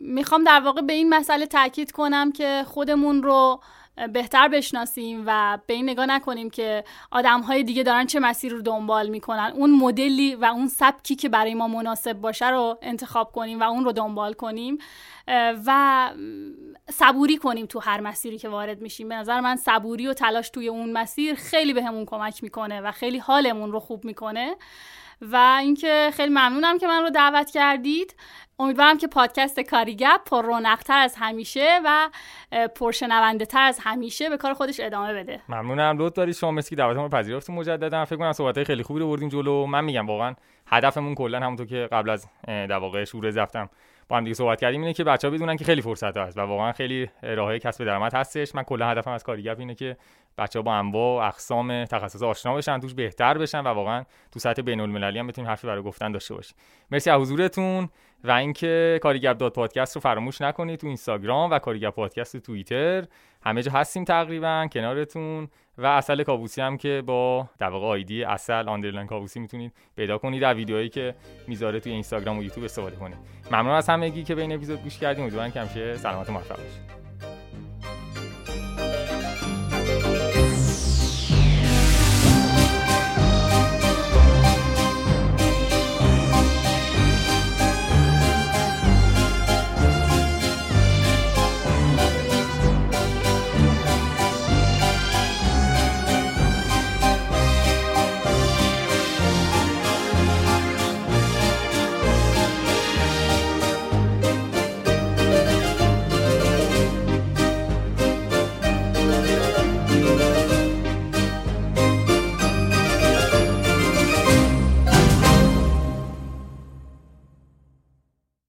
می‌خوام در واقع به این مسئله تاکید کنم که خودمون رو بهتر بشناسیم و به این نگاه نکنیم که آدم های دیگه دارن چه مسیر رو دنبال می‌کنن. اون مدلی و اون سبکی که برای ما مناسب باشه رو انتخاب کنیم و اون رو دنبال کنیم و صبوری کنیم تو هر مسیری که وارد میشیم. به نظر من صبوری و تلاش توی اون مسیر خیلی بهمون به کمک می‌کنه و خیلی حالمون رو خوب می‌کنه. و اینکه خیلی ممنونم که من رو دعوت کردید. امیدوارم که پادکست کاریگپ پر رونقتر از همیشه و پرشنونده تر از همیشه به کار خودش ادامه بده. ممنونم. لطف دارید. شما مثل دعوت رو پذیرفتید مجددا. فکر کنم صحبت خیلی خوبی رو بردیم جلو. من میگم واقعا هدفمون کلا همونطور که قبل از در شروع زفتم با هم دیگه صحبت کردیم اینه که بچه‌ها بدونن که خیلی فرصت هست و واقعا خیلی راه کسب درآمد هستش. من کلا هدفم از کاریگپ اینه که بچه ها با انواع اقسام تخصص آشنا بشن توش بهتر بشن و واقعا تو سطح بین المللی هم بتونیم حرفی برای گفتن داشته باشیم. مرسی از حضورتون. و اینکه کاریگپ dot پادکست رو فراموش نکنید تو اینستاگرام و کاریگپ پادکست تو توییتر. همه جا هستیم تقریبا کنارتون و عسل کاوسی هم که با در واقع آیدی عسل underline کاوسی می‌تونید پیدا کنید در ویدیوهایی که می‌ذاره توی اینستاگرام و یوتیوب استفاده کنید. ممنون از همگی که به این اپیزود گوش کردید. امیدوارم که همیشه سلامت و موفق باشید.